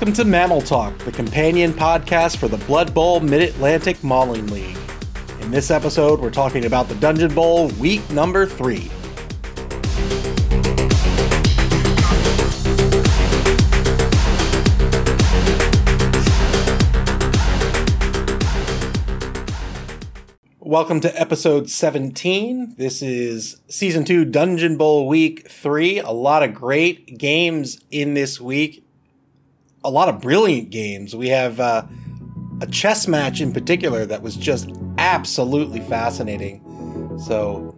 Welcome to Mammal Talk, the companion podcast for the Blood Bowl Mid Atlantic Mauling League. In this episode, we're talking about the Dungeon Bowl week number three. Welcome to episode 17. This is season two Dungeon Bowl week three. A lot of great games in this week. A lot of brilliant games. We have uh, a chess match in particular that was just absolutely fascinating. So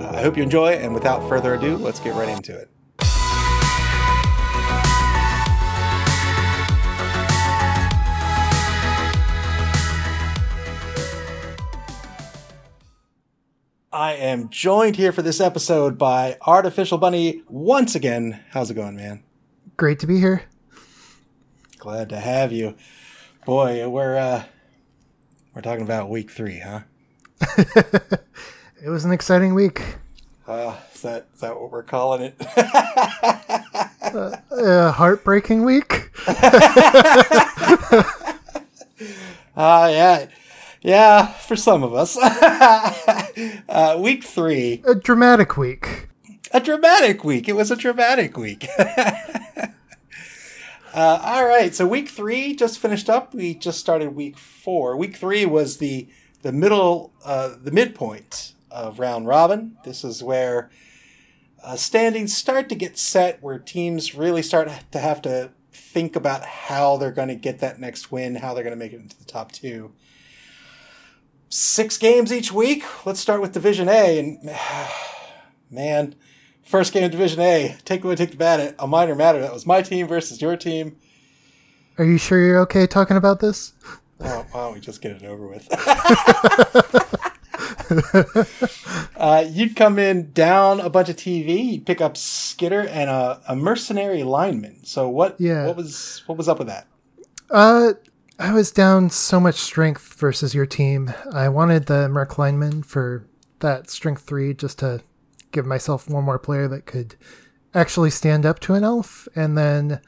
uh, I hope you enjoy. And without further ado, let's get right into it. I am joined here for this episode by Artificial Bunny once again. How's it going, man? Great to be here. Glad to have you. Boy, we're uh we're talking about week 3, huh? it was an exciting week. Uh, is that is that what we're calling it? uh, a heartbreaking week. uh yeah. Yeah, for some of us. uh, week three. A dramatic week. A dramatic week. It was a dramatic week. Uh, all right, so week three just finished up. We just started week four. Week three was the the middle, uh, the midpoint of round robin. This is where uh, standings start to get set, where teams really start to have to think about how they're going to get that next win, how they're going to make it into the top two six games each week. Let's start with Division A. And man, first game of Division A, take away, take the bad. A minor matter. That was my team versus your team. Are you sure you're okay talking about this? why don't we just get it over with? uh, you'd come in down a bunch of TV. You'd pick up Skitter and a, a mercenary lineman. So what? Yeah. What was what was up with that? Uh, I was down so much strength versus your team. I wanted the Merc lineman for that strength three just to give myself one more player that could actually stand up to an elf. And then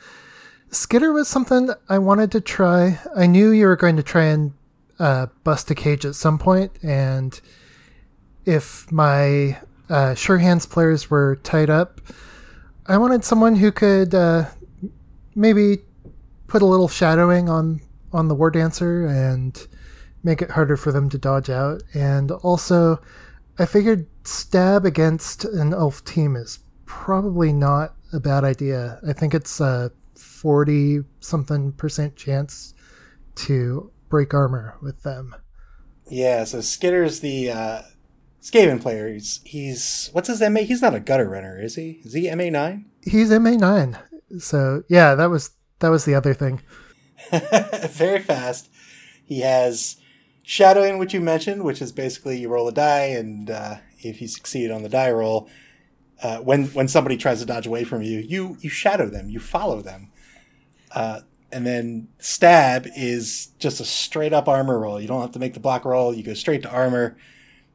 Skitter was something I wanted to try. I knew you were going to try and uh, bust a cage at some point, and if my uh, sure hands players were tied up, I wanted someone who could uh, maybe put a little shadowing on on the War Dancer and make it harder for them to dodge out. And also, I figured stab against an elf team is probably not a bad idea. I think it's a 40 something percent chance to break armor with them. Yeah, so Skitter's the uh, Skaven player. He's, he's what's his MA? He's not a gutter runner, is he? Is he MA nine? He's MA nine. So yeah, that was that was the other thing. very fast. He has shadowing, which you mentioned, which is basically you roll a die, and uh, if you succeed on the die roll, uh, when when somebody tries to dodge away from you, you you shadow them, you follow them. Uh, and then stab is just a straight up armor roll. You don't have to make the block roll. You go straight to armor,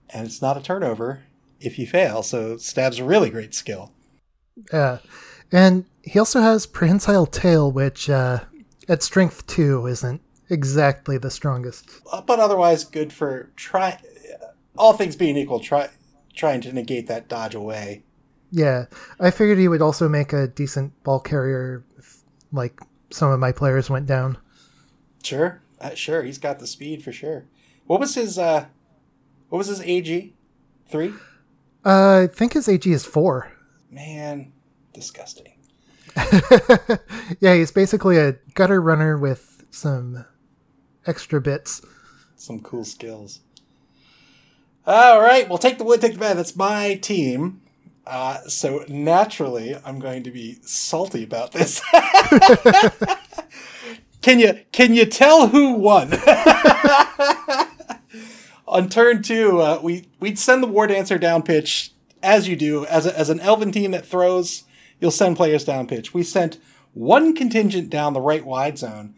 and it's not a turnover if you fail. So stab's a really great skill. Yeah, and he also has prehensile tail, which uh, at strength two isn't exactly the strongest. But otherwise good for try all things being equal, try trying to negate that dodge away. Yeah, I figured he would also make a decent ball carrier if, like some of my players went down. Sure, uh, sure, he's got the speed for sure. What was his uh what was his AG? 3? Uh, I think his AG is 4. Man, disgusting. yeah, he's basically a gutter runner with some extra bits. Some cool skills. All right, well, take the wood, take the bad. That's my team. Uh, so naturally, I'm going to be salty about this. can you can you tell who won? On turn two, uh, we we'd send the war dancer down pitch as you do as a, as an elven team that throws you'll send players down pitch. We sent one contingent down the right wide zone,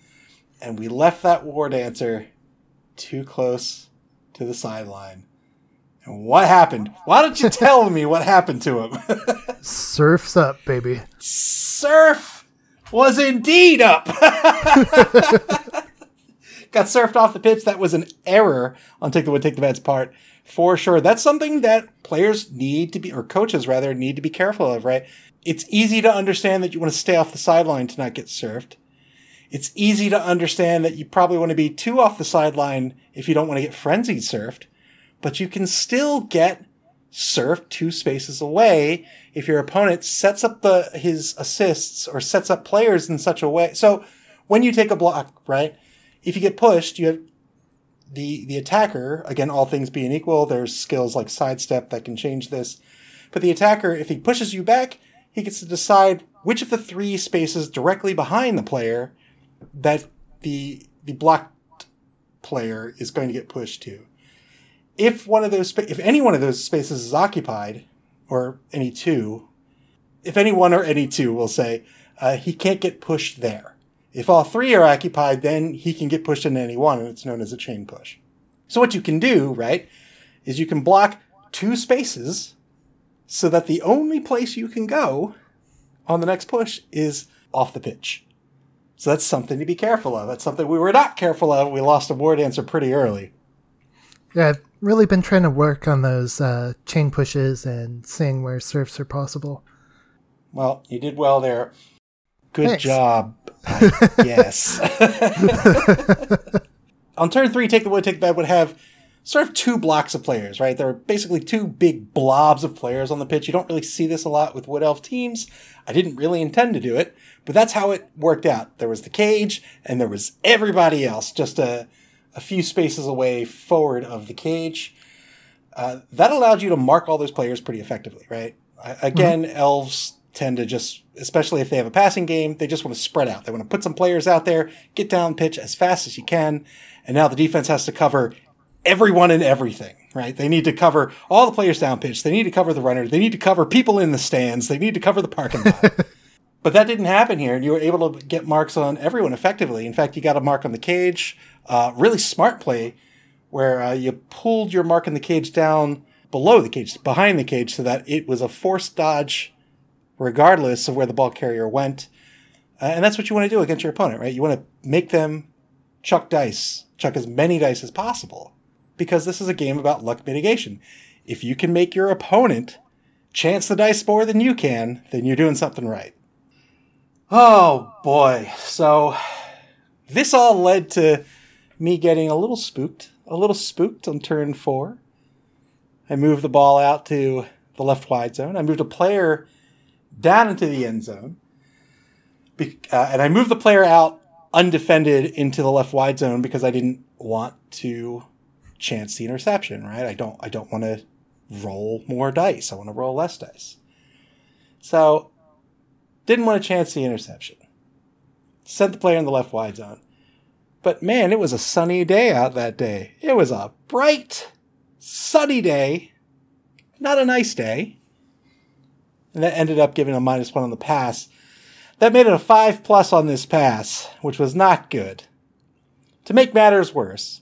and we left that war dancer too close to the sideline. And what happened? Why don't you tell me what happened to him? Surf's up, baby. Surf was indeed up. Got surfed off the pitch. That was an error on Take the Wood, Take the Bad's part for sure. That's something that players need to be, or coaches rather, need to be careful of, right? It's easy to understand that you want to stay off the sideline to not get surfed. It's easy to understand that you probably want to be too off the sideline if you don't want to get frenzied surfed, but you can still get surfed two spaces away if your opponent sets up the his assists or sets up players in such a way. So when you take a block, right? If you get pushed, you have the the attacker, again, all things being equal, there's skills like sidestep that can change this. But the attacker, if he pushes you back, he gets to decide which of the three spaces directly behind the player that the the blocked player is going to get pushed to. If one of those if any one of those spaces is occupied, or any two, if any one or any two, we'll say, uh, he can't get pushed there. If all three are occupied, then he can get pushed into any one, and it's known as a chain push. So what you can do, right, is you can block two spaces so that the only place you can go on the next push is off the pitch. So that's something to be careful of. That's something we were not careful of. We lost a war dancer pretty early. Yeah, I've really been trying to work on those uh, chain pushes and seeing where surfs are possible. Well, you did well there. Good Thanks. job. yes. On turn three, Take the Wood, Take the Bad would have sort of two blocks of players, right? There are basically two big blobs of players on the pitch. You don't really see this a lot with Wood Elf teams. I didn't really intend to do it, but that's how it worked out. There was the cage, and there was everybody else, just a, a few spaces away forward of the cage. Uh, that allowed you to mark all those players pretty effectively, right? I, again, elves tend to just, especially if they have a passing game, they just want to spread out. They want to put some players out there, get down pitch as fast as you can, and now the defense has to cover everyone and everything, right? They need to cover all the players down pitch. They need to cover the runner. They need to cover people in the stands. They need to cover the parking lot. but that didn't happen here, and you were able to get marks on everyone effectively. In fact, you got a mark on the cage. Uh, really smart play where uh, you pulled your mark in the cage down below the cage, behind the cage, so that it was a forced dodge regardless of where the ball carrier went. Uh, and that's what you want to do against your opponent, right? You want to make them chuck dice, chuck as many dice as possible, because this is a game about luck mitigation. If you can make your opponent chance the dice more than you can, then you're doing something right. Oh boy. So this all led to me getting a little spooked, a little spooked on turn four. I moved the ball out to the left wide zone. I moved a player down into the end zone. Be- uh, and I moved the player out undefended into the left wide zone because I didn't want to chance the interception, right? I don't I don't want to roll more dice. I want to roll less dice. So didn't want to chance the interception. Sent the player in the left wide zone. But man, it was a sunny day out that day. It was a bright, sunny day. Not a nice day. And that ended up giving a minus one on the pass. That made it a five plus on this pass, which was not good. To make matters worse,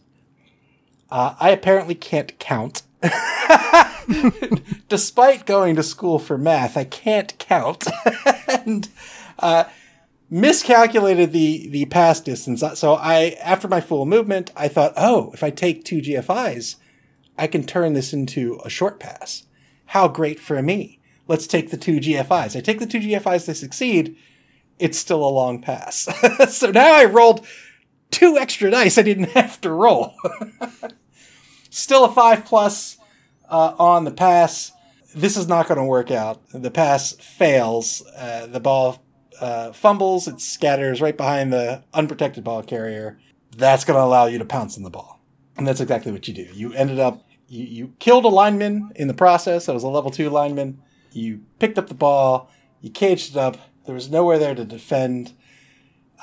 uh, I apparently can't count. Despite going to school for math, I can't count. and uh, miscalculated the, the pass distance. So I, after my full movement, I thought, oh, if I take two GFIs, I can turn this into a short pass. How great for me. Let's take the two GFIs. I take the two GFIs, they succeed. It's still a long pass. so now I rolled two extra dice I didn't have to roll. Still a five plus uh, on the pass. This is not going to work out. The pass fails. Uh, the ball uh, fumbles. It scatters right behind the unprotected ball carrier. That's going to allow you to pounce on the ball. And that's exactly what you do. You ended up, you, you killed a lineman in the process. That was a level two lineman. You picked up the ball. You caged it up. There was nowhere there to defend.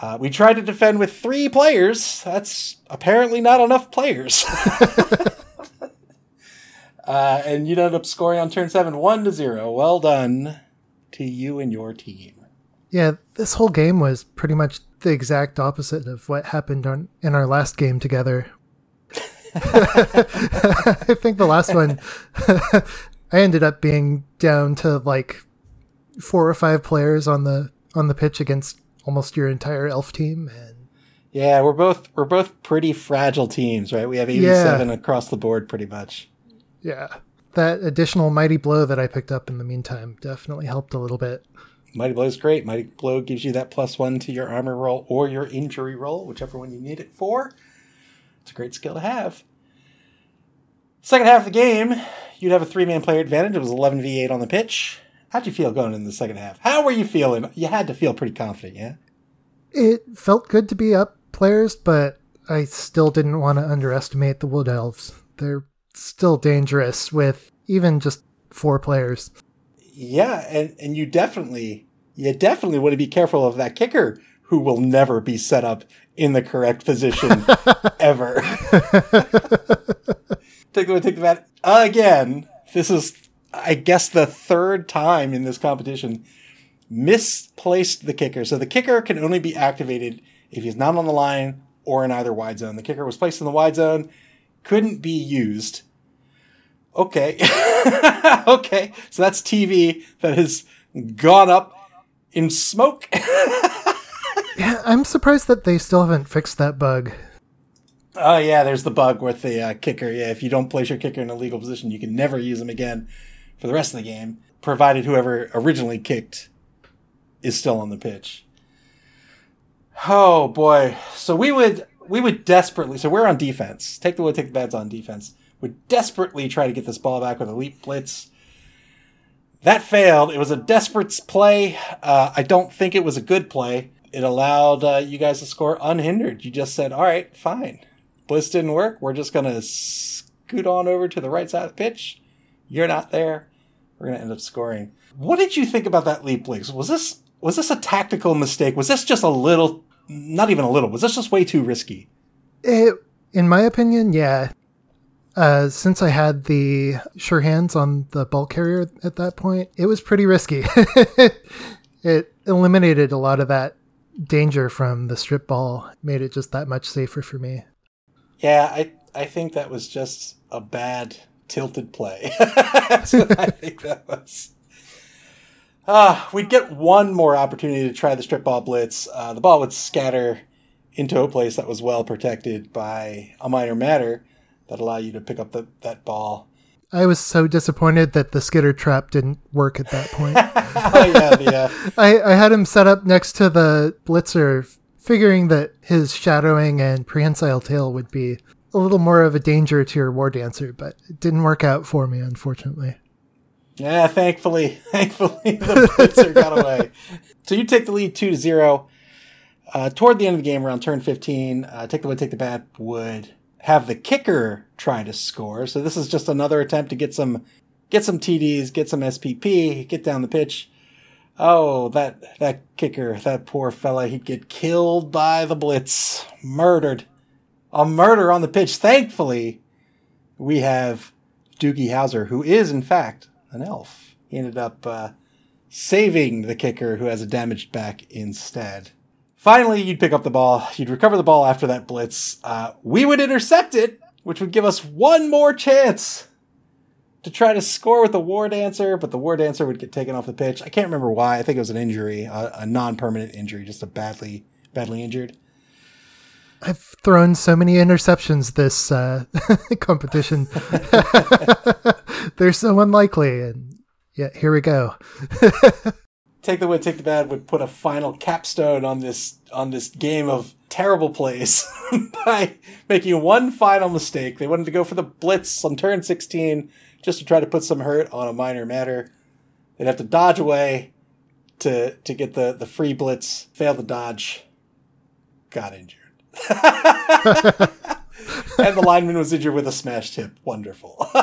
Uh, we tried to defend with three players. That's apparently not enough players. uh, and you ended up scoring on turn seven, one to zero. Well done to you and your team. Yeah, this whole game was pretty much the exact opposite of what happened on in our last game together. I think the last one I ended up being down to like four or five players on the on the pitch against almost your entire elf team and yeah, we're both we're both pretty fragile teams, right? We have 87 yeah. across the board pretty much. Yeah. That additional mighty blow that I picked up in the meantime definitely helped a little bit. Mighty blow is great. Mighty blow gives you that plus 1 to your armor roll or your injury roll, whichever one you need it for. It's a great skill to have. Second half of the game, you'd have a three man player advantage. It was 11 v 8 on the pitch. How'd you feel going in the second half? How were you feeling? You had to feel pretty confident, yeah? It felt good to be up players, but I still didn't want to underestimate the Wood Elves. They're still dangerous with even just four players. Yeah, and, and you definitely you definitely want to be careful of that kicker who will never be set up in the correct position ever. take the take the bat again. This is, I guess, the third time in this competition misplaced the kicker. So the kicker can only be activated if he's not on the line or in either wide zone. The kicker was placed in the wide zone, couldn't be used. Okay. okay. So that's TV that has gone up in smoke. yeah, I'm surprised that they still haven't fixed that bug. Oh yeah, there's the bug with the uh, kicker. Yeah, if you don't place your kicker in a legal position, you can never use him again for the rest of the game, provided whoever originally kicked is still on the pitch. Oh boy, so we would we would desperately. So we're on defense. Take the wood, take the bads on defense. Would desperately try to get this ball back with a leap blitz. That failed. It was a desperate play. Uh, I don't think it was a good play. It allowed uh, you guys to score unhindered. You just said, "All right, fine." Blitz didn't work. We're just gonna scoot on over to the right side of the pitch. You're not there. We're gonna end up scoring. What did you think about that leap blitz? Was this was this a tactical mistake? Was this just a little, not even a little? Was this just way too risky? It, in my opinion, yeah. Uh, since I had the sure hands on the ball carrier at that point, it was pretty risky. it eliminated a lot of that danger from the strip ball, made it just that much safer for me. Yeah, I I think that was just a bad tilted play. That's what I think that was. Uh, we'd get one more opportunity to try the strip ball blitz. Uh, the ball would scatter into a place that was well protected by a minor matter that allow you to pick up the, that ball. I was so disappointed that the skitter trap didn't work at that point. oh yeah, yeah. Uh, I, I had him set up next to the blitzer, figuring that his shadowing and prehensile tail would be a little more of a danger to your war dancer, but it didn't work out for me, unfortunately. Yeah, thankfully, thankfully the blitzer got away. So you take the lead two to zero. Uh, toward the end of the game, around turn fifteen, uh, take the wood, take the bad would have the kicker try to score. So this is just another attempt to get some get some TDs, get some SPP, get down the pitch. Oh, that that kicker, that poor fella, he'd get killed by the blitz, murdered. A murder on the pitch. Thankfully, we have Doogie Howser, who is in fact an elf. He ended up uh, saving the kicker who has a damaged back instead. Finally, you'd pick up the ball. You'd recover the ball after that blitz. Uh, we would intercept it, which would give us one more chance to try to score with the war dancer, but the war dancer would get taken off the pitch. I can't remember why. I think it was an injury, a, a non-permanent injury, just a badly, badly injured. I've thrown so many interceptions this uh, competition. They're so unlikely, and yeah, here we go. take the win, take the bad would put a final capstone on this on this game of terrible plays by making one final mistake. They wanted to go for the blitz on turn 16 just to try to put some hurt on a minor matter. They'd have to dodge away to to get the the free blitz. Failed the dodge. Got injured. and the lineman was injured with a smashed hip. Wonderful.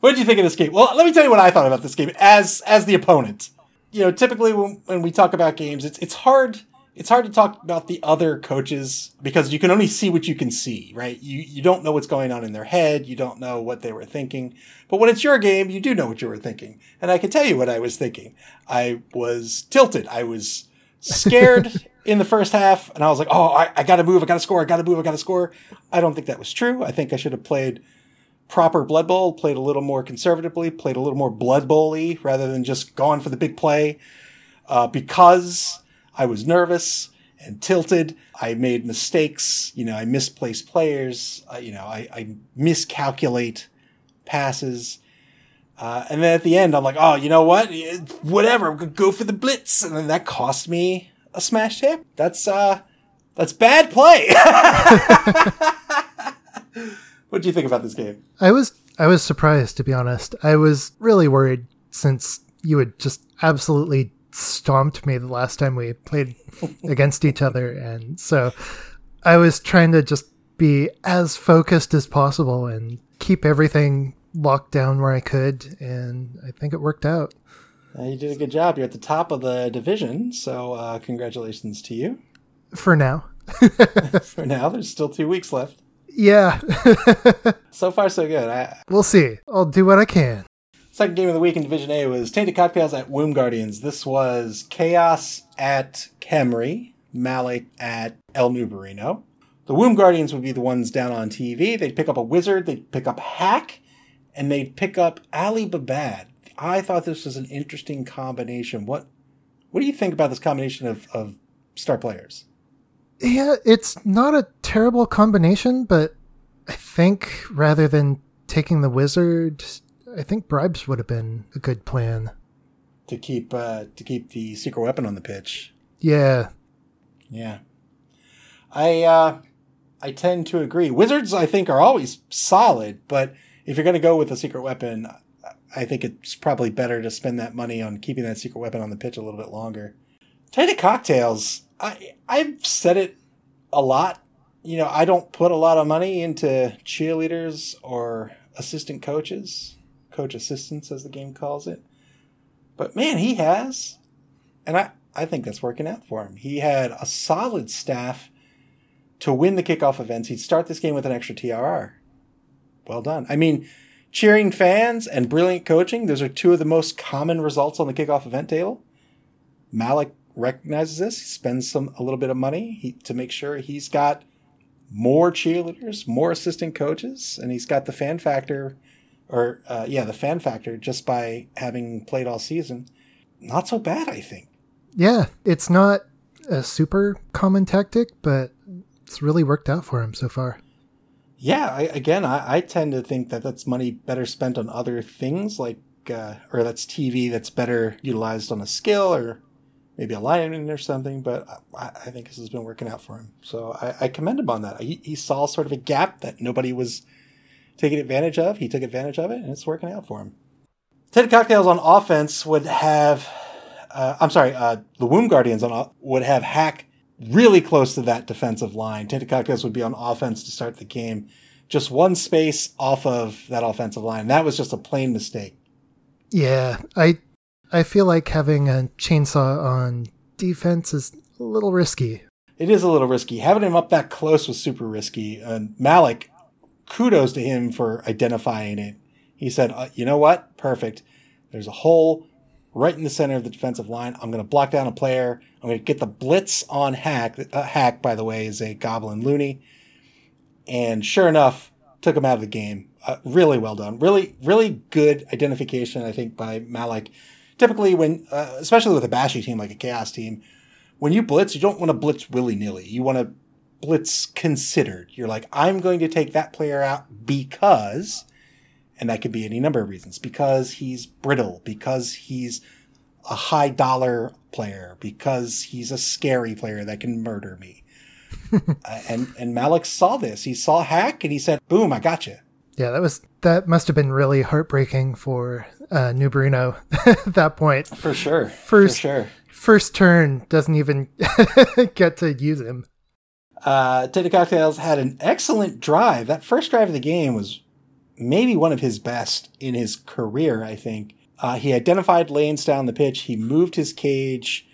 what did you think of this game? Well, let me tell you what I thought about this game as as the opponent. You know, typically when, when we talk about games, it's it's hard it's hard to talk about the other coaches because you can only see what you can see, right? You you don't know what's going on in their head, you don't know what they were thinking. But when it's your game, you do know what you were thinking. And I can tell you what I was thinking. I was tilted. I was scared in the first half, and I was like, oh, I, I got to move, I got to score, I got to move, I got to score. I don't think that was true. I think I should have played proper Blood Bowl, played a little more conservatively, played a little more Blood Bowly rather than just going for the big play. uh, because I was nervous and tilted. I made mistakes. You know, I misplaced players. Uh, you know, I, I miscalculate passes. Uh, and then at the end, I'm like, oh, you know what? Whatever, go for the blitz, and then that cost me a smash hit. That's uh, that's bad play. what do you think about this game? I was I was surprised to be honest. I was really worried since you had just absolutely stomped me the last time we played against each other, and so I was trying to just be as focused as possible and keep everything locked down where I could, and I think it worked out. Uh, you did a good job. You're at the top of the division, so uh, congratulations to you. For now. For now, there's still two weeks left. Yeah. so far, so good. I, we'll see. I'll do what I can. Second game of the week in Division A was Tainted Cocktails at Womb Guardians. This was Chaos at Khemri, Malik at El Nubarino. The Womb Guardians would be the ones down on TV. They'd pick up a wizard, they'd pick up Hack, and they'd pick up Ali Babad. I thought this was an interesting combination. What what do you think about this combination of, of star players? Yeah, it's not a terrible combination, but I think rather than taking the wizard, I think bribes would have been a good plan to keep uh, to keep the secret weapon on the pitch. Yeah, yeah. I uh, I tend to agree. Wizards, I think, are always solid, but if you're going to go with a secret weapon, I think it's probably better to spend that money on keeping that secret weapon on the pitch a little bit longer. Tainted cocktails. I I've said it a lot. You know, I don't put a lot of money into cheerleaders or assistant coaches coach assistants, as the game calls it. But man, he has. And I, I think that's working out for him. He had a solid staff to win the kickoff events. He'd start this game with an extra TRR. Well done. I mean, cheering fans and brilliant coaching, those are two of the most common results on the kickoff event table. Malik recognizes this. He spends some a little bit of money he, to make sure he's got more cheerleaders, more assistant coaches, and he's got the fan factor or uh, yeah, the fan factor just by having played all season. Not so bad, I think. Yeah, it's not a super common tactic, but it's really worked out for him so far. Yeah, I, again, I, I, tend to think that that's money better spent on other things, like uh, or that's TV that's better utilized on a skill or maybe a lineman or something. But I, I, think this has been working out for him, so I, commend him on that. He, he saw sort of a gap that nobody was taking advantage of. He took advantage of it, and it's working out for him. Tainted Cocktails on offense would have, uh, I'm sorry, uh, the Womb Guardians on would have Hack really close to that defensive line. Tainted would be on offense to start the game, just one space off of that offensive line. That was just a plain mistake. Yeah, I I feel like having a chainsaw on defense is a little risky. It is a little risky. Having him up that close was super risky. And Malik kudos to him for identifying it. He said, uh, you know what? Perfect. There's a hole right in the center of the defensive line. I'm going to block down a player. I'm going to get the blitz on Hack. Uh, Hack, by the way, is a Goblin Looney. And sure enough, took him out of the game. Uh, really well done. Really, really good identification, I think, by Malik. Typically, when, uh, especially with a bashy team like a Chaos team, when you blitz, you don't want to blitz willy nilly. You want to blitz considered. You're like, I'm going to take that player out because, and that could be any number of reasons, because he's brittle, because he's a high dollar player, because he's a scary player that can murder me. uh, and and Malik saw this. He saw Hack and he said, "Boom, I got you." Yeah, that was that must have been really heartbreaking for uh, Bruno at that point. For sure. First, for sure. First turn doesn't even get to use him. Uh, Tainted Cocktails had an excellent drive. That first drive of the game was maybe one of his best in his career, I think. Uh, he identified lanes down the pitch. He moved his cage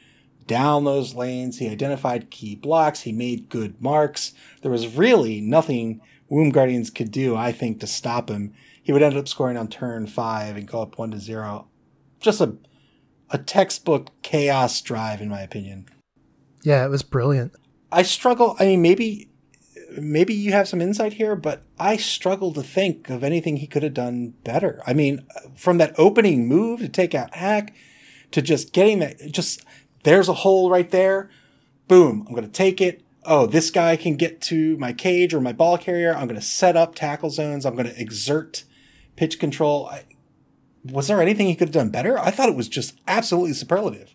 down those lanes. He identified key blocks. He made good marks. There was really nothing Womb Guardians could do, I think, to stop him. He would end up scoring on turn five and go up one to zero. Just a a textbook chaos drive, in my opinion. Yeah, it was brilliant. I struggle. I mean, maybe maybe you have some insight here, but I struggle to think of anything he could have done better. I mean, from that opening move to take out Hack to just getting that, just there's a hole right there. Boom, I'm going to take it. Oh, this guy can get to my cage or my ball carrier. I'm going to set up tackle zones. I'm going to exert pitch control. I, was there anything he could have done better? I thought it was just absolutely superlative.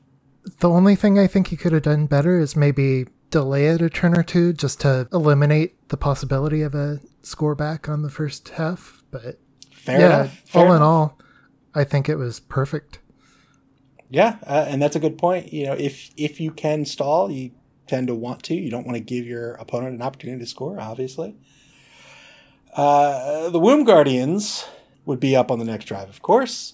The only thing I think he could have done better is maybe delay it a turn or two just to eliminate the possibility of a score back on the first half. But Fair yeah, enough. Fair all in all, I think it was perfect. Yeah, uh, and that's a good point. You know, if if you can stall, you tend to want to. You don't want to give your opponent an opportunity to score. Obviously, uh, the Womb Guardians would be up on the next drive. Of course,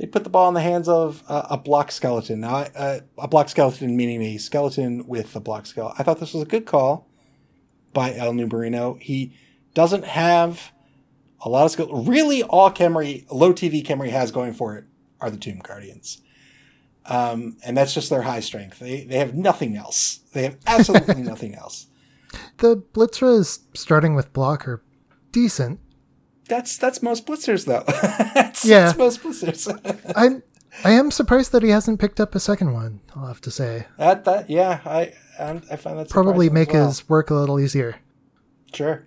they put the ball in the hands of uh, a block skeleton. Now, uh, a block skeleton meaning a skeleton with a block skull. I thought this was a good call by El Numerino. He doesn't have a lot of skill. Really, all Khemri, low TV Khemri has going for it are the Tomb Guardians. Um, and that's just their high strength. They, they have nothing else. They have absolutely nothing else. The Blitz-Ras starting with block are decent. That's that's most blitzers though. that's, Yeah. that's most blitzers. I'm I am surprised that he hasn't picked up a second one. I'll have to say, that that yeah, I I I find that probably make well. his work a little easier. Sure.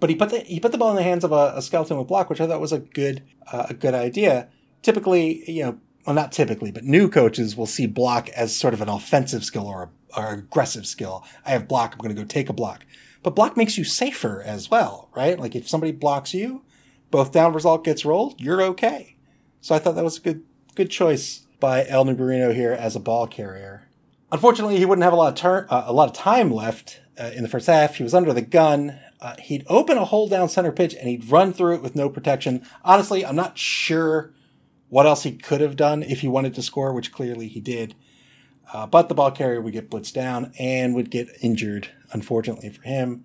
But he put the he put the ball in the hands of a, a skeleton with block, which I thought was a good uh, a good idea. Typically, you know, well, not typically, but new coaches will see block as sort of an offensive skill or a, or aggressive skill. I have block, I'm going to go take a block. But block makes you safer as well, right? Like if somebody blocks you, both down result gets rolled, you're okay. So I thought that was a good good choice by El Nubarino here as a ball carrier. Unfortunately, he wouldn't have a lot of turn, uh, a lot of time left uh, in the first half. He was under the gun. Uh, he'd open a hole down center pitch and he'd run through it with no protection. Honestly, I'm not sure what else he could have done if he wanted to score, which clearly he did. Uh, but the ball carrier would get blitzed down and would get injured, unfortunately for him.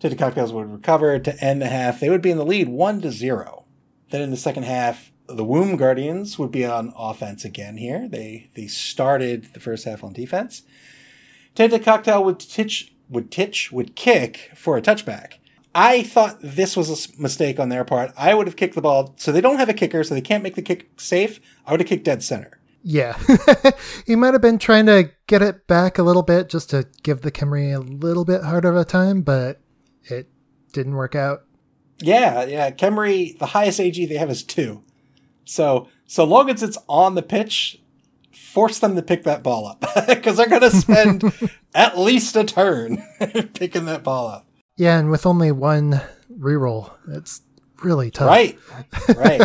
Tainted Cocktails would recover to end the half. They would be in the lead 1 to 0. Then in the second half, the Womb Guardians would be on offense again here. They they started the first half on defense. Tenta Cocktail would titch would titch would kick for a touchback. I thought this was a mistake on their part. I would have kicked the ball so they don't have a kicker, so they can't make the kick safe. I would have kicked dead center. Yeah, he might have been trying to get it back a little bit just to give the Camry a little bit harder of a time, but it didn't work out. Yeah, yeah. Khemri, the highest AG they have is two. So so long as it's on the pitch, force them to pick that ball up because they're going to spend at least a turn picking that ball up. Yeah, and with only one reroll, it's really tough. Right, right,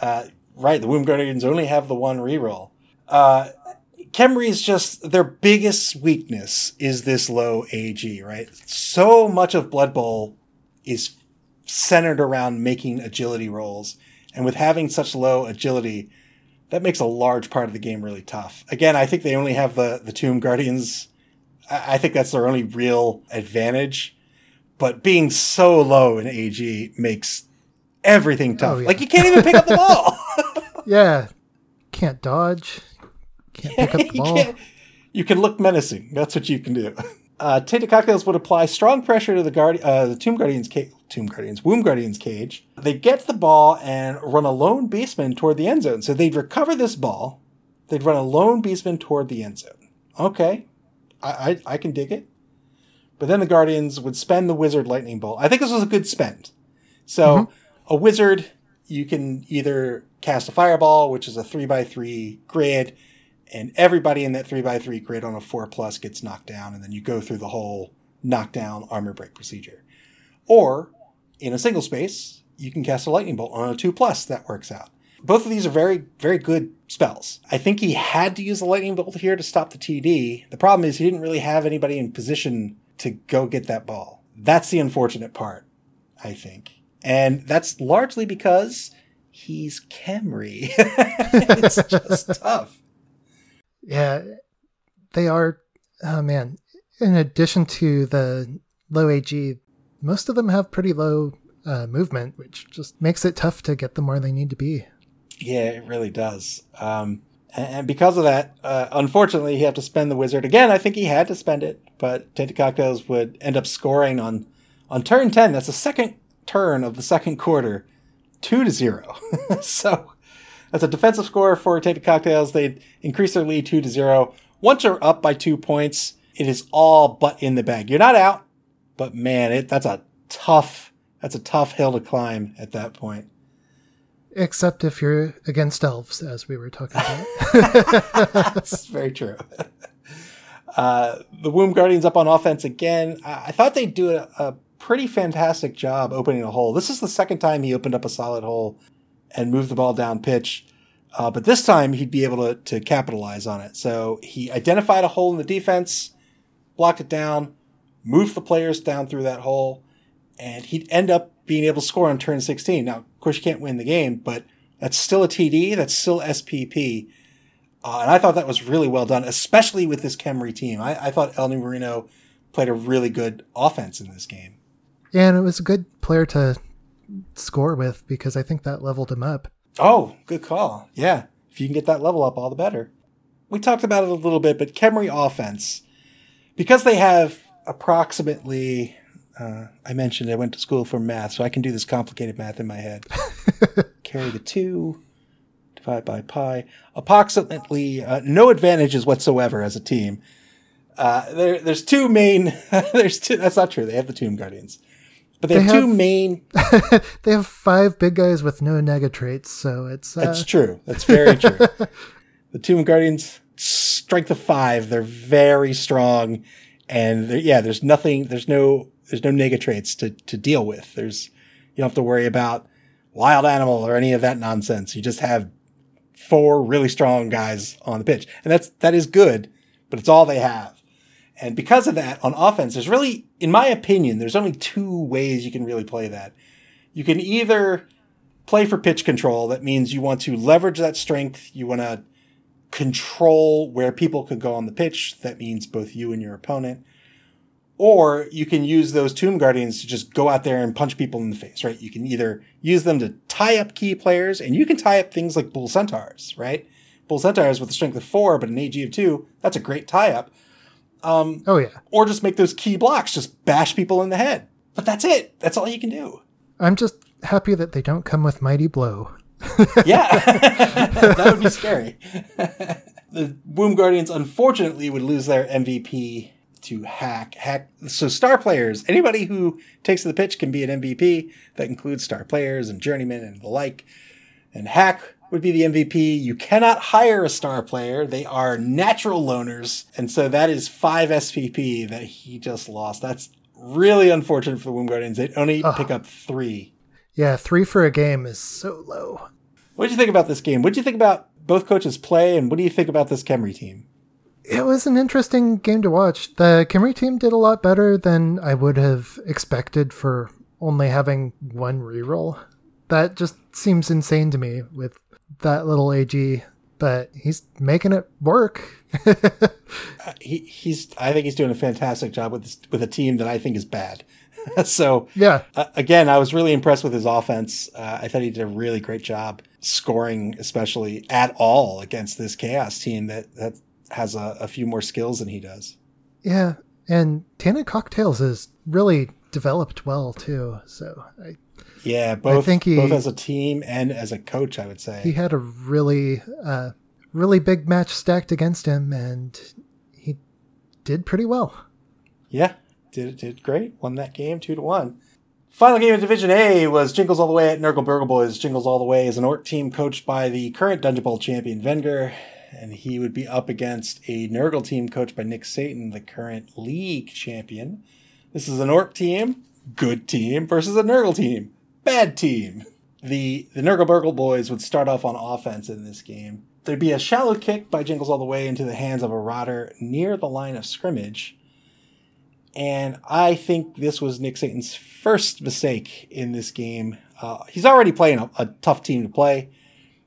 uh, right. The Womb Guardians only have the one reroll. Uh, Khemri's just their biggest weakness is this low AG. Right, so much of Blood Bowl is centered around making agility rolls, and with having such low agility, that makes a large part of the game really tough. Again, I think they only have the the Tomb Guardians. I, I think that's their only real advantage. But being so low in AG makes everything tough. Oh, yeah. Like you can't even pick up the ball. Yeah, can't dodge, can't pick up the ball. can't- you can look menacing. That's what you can do. Uh, Tainted Cocktails would apply strong pressure to the guard, uh, the Tomb Guardians, Tomb Guardians, Womb Guardians cage. They get the ball and run a lone beastman toward the end zone. So they'd recover this ball. They'd run a lone beastman toward the end zone. Okay, I, I, I can dig it. But then the Guardians would spend the Wizard Lightning Bolt. I think this was a good spend. So a Wizard, you can either cast a Fireball, which is a three by three grid, and everybody in that three by three grid on a four plus gets knocked down, and then you go through the whole knockdown armor break procedure. Or in a single space, you can cast a lightning bolt on a two plus. That works out. Both of these are very, very good spells. I think he had to use the lightning bolt here to stop the TD. The problem is he didn't really have anybody in position to go get that ball. That's the unfortunate part, I think. And that's largely because he's Khemri. it's just tough. Yeah, they are. Oh man! In addition to the low AG, most of them have pretty low uh, movement, which just makes it tough to get them where they need to be. Yeah, it really does. Um, and, and because of that, uh, unfortunately, he had to spend the wizard again. I think he had to spend it, but Tainted Cocktails would end up scoring on on turn ten. That's the second turn of the second quarter, two to zero. so That's a defensive score for Tainted Cocktails. They increase their lead two to zero. Once you're up by two points, it is all but in the bag. You're not out, but man, it that's a tough that's a tough hill to climb at that point. Except if you're against elves, as we were talking about. That's very true. Uh, the Womb Guardians up on offense again. I, I thought they'd do a, a, pretty fantastic job opening a hole. This is the second time he opened up a solid hole and moved the ball down pitch. Uh, but this time he'd be able to, to capitalize on it. So he identified a hole in the defense, blocked it down, moved the players down through that hole, and he'd end up being able to score on turn 16. Now, of course, you can't win the game, but that's still a TD. That's still SPP. Uh, and I thought that was really well done, especially with this Khemri team. I, I thought El Marino played a really good offense in this game. Yeah, and it was a good player to score with because I think that leveled him up. Oh, good call. Yeah. If you can get that level up, all the better. We talked about it a little bit, but Khemri offense, because they have approximately uh, I mentioned I went to school for math, so I can do this complicated math in my head. Carry the two, divide by pi. Approximately uh, no advantages whatsoever as a team. Uh, there, there's two main. there's two. That's not true. They have the Tomb Guardians, but they, they have, have, two main. they have five big guys with no nega traits, so it's. Uh... That's true. That's very true. the Tomb Guardians, strength of five. They're very strong, and yeah, there's nothing. There's no there's no nega traits to, to deal with. There's, you don't have to worry about wild animal or any of that nonsense. You just have four really strong guys on the pitch. And that's, that is good, but it's all they have. And because of that, on offense, there's really, in my opinion, there's only two ways you can really play that. You can either play for pitch control. That means you want to leverage that strength. You want to control where people could go on the pitch. That means both you and your opponent. Or you can use those Tomb Guardians to just go out there and punch people in the face, right? You can either use them to tie up key players, and you can tie up things like Bull Centaurs, right? Bull Centaurs with a strength of four, but an AG of two, that's a great tie up. Um, oh, yeah. Or just make those key blocks, just bash people in the head. But that's it. That's all you can do. I'm just happy that they don't come with Mighty Blow. yeah, that would be scary. the Womb Guardians, unfortunately, would lose their MVP to hack hack so star players anybody who takes the pitch can be an mvp that includes star players and journeymen and the like and hack would be the mvp you cannot hire a star player. They are natural loners. And so that is five spp that he just lost. That's really unfortunate for the womb guardians. They only pick up three. Yeah three for a game is so low. What did you think about this game? What did you think about both coaches play and what do you think about this Khemri team? It was an interesting game to watch. The Khemri team did a lot better than I would have expected for only having one reroll. That just seems insane to me with that little AG, but he's making it work. uh, he, he's I think he's doing a fantastic job with this, with a team that I think is bad. so yeah, uh, again, I was really impressed with his offense. Uh, I thought he did a really great job scoring, especially at all against this chaos team that that has a, a few more skills than he does. Yeah, and Tainted Cocktails is really developed well too. So I yeah, both I think he, both as a team and as a coach, I would say he had a really uh, really big match stacked against him, and he did pretty well. Yeah, did did great. Won that game two to one. Final game of Division A was Jingles All the Way at Nurgle Burgle Boys. Jingles All the Way is an orc team coached by the current Dungeon Bowl champion Venger and he would be up against a Nurgle team coached by Nick Satan, the current league champion. This is an Orc team, good team, versus a Nurgle team, bad team. The the Nurgle Burgle boys would start off on offense in this game. There'd be a shallow kick by Jingles all the way into the hands of a Rotter near the line of scrimmage. And I think this was Nick Satan's first mistake in this game. Uh, he's already playing a, a tough team to play.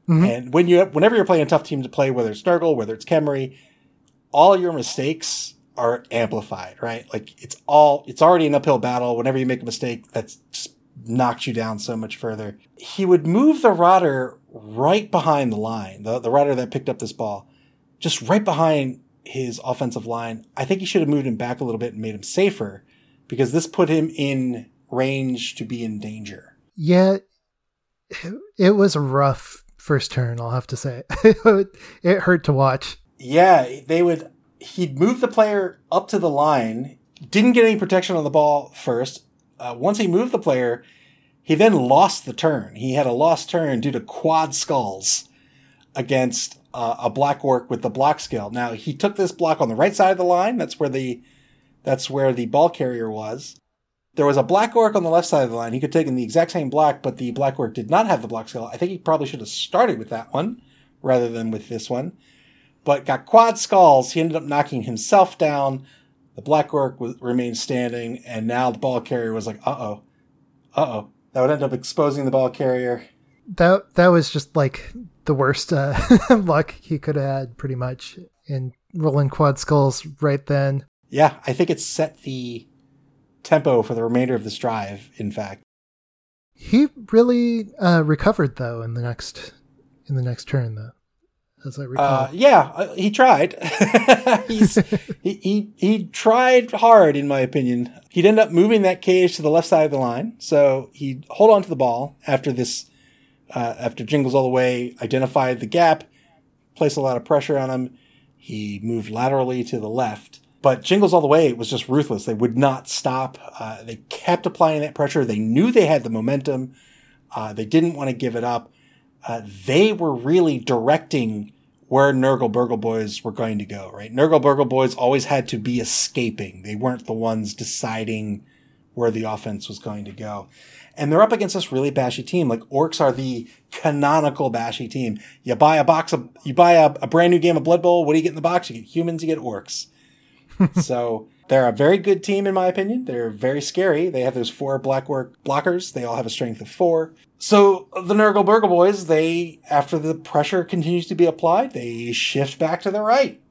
Mm-hmm. And when you, whenever you're playing a tough team to play, whether it's Nurgle, whether it's Khemri, all your mistakes are amplified, right? Like it's all, it's already an uphill battle. Whenever you make a mistake, that's just knocks you down so much further. He would move the rotter right behind the line, the, the rotter that picked up this ball, just right behind his offensive line. I think he should have moved him back a little bit and made him safer because this put him in range to be in danger. Yeah, it was a rough first turn. I'll have to say it hurt to watch. Yeah, they would. He'd move the player up to the line, didn't get any protection on the ball first. Uh, once he moved the player, he then lost the turn. He had a lost turn due to quad skulls against uh, a black orc with the block skill. Now he took this block on the right side of the line. That's where the that's where the ball carrier was. There was a black orc on the left side of the line. He could take in the exact same block, but the black orc did not have the block skill. I think he probably should have started with that one rather than with this one. But got quad skulls. He ended up knocking himself down. The black orc was, remained standing, and now the ball carrier was like, "Uh oh, uh oh." That would end up exposing the ball carrier. That that was just like the worst uh, luck he could have had, pretty much, in rolling quad skulls right then. Yeah, I think it set the tempo for the remainder of this drive. In fact, he really uh, recovered though in the next in the next turn, though. As I recall, uh, yeah, uh, he tried. He's, he, he he tried hard, in my opinion. He'd end up moving that cage to the left side of the line, so he'd hold on to the ball after this. Uh, after Jingles all the way identified the gap, placed a lot of pressure on him. He moved laterally to the left, but Jingles all the way was just ruthless. They would not stop. Uh, they kept applying that pressure. They knew they had the momentum. Uh, they didn't want to give it up. Uh, they were really directing where Nurgle Burgle Boys were going to go, right? Nurgle Burgle Boys always had to be escaping. They weren't the ones deciding where the offense was going to go. And they're up against this really bashy team. Like orcs are the canonical bashy team. You buy a box of, you buy a, a brand new game of Blood Bowl. What do you get in the box? You get humans, you get orcs. so they're a very good team, in my opinion. They're very scary. They have those four black orc blockers. They all have a strength of four. So the Nurgle Burgle boys, they, after the pressure continues to be applied, they shift back to the right.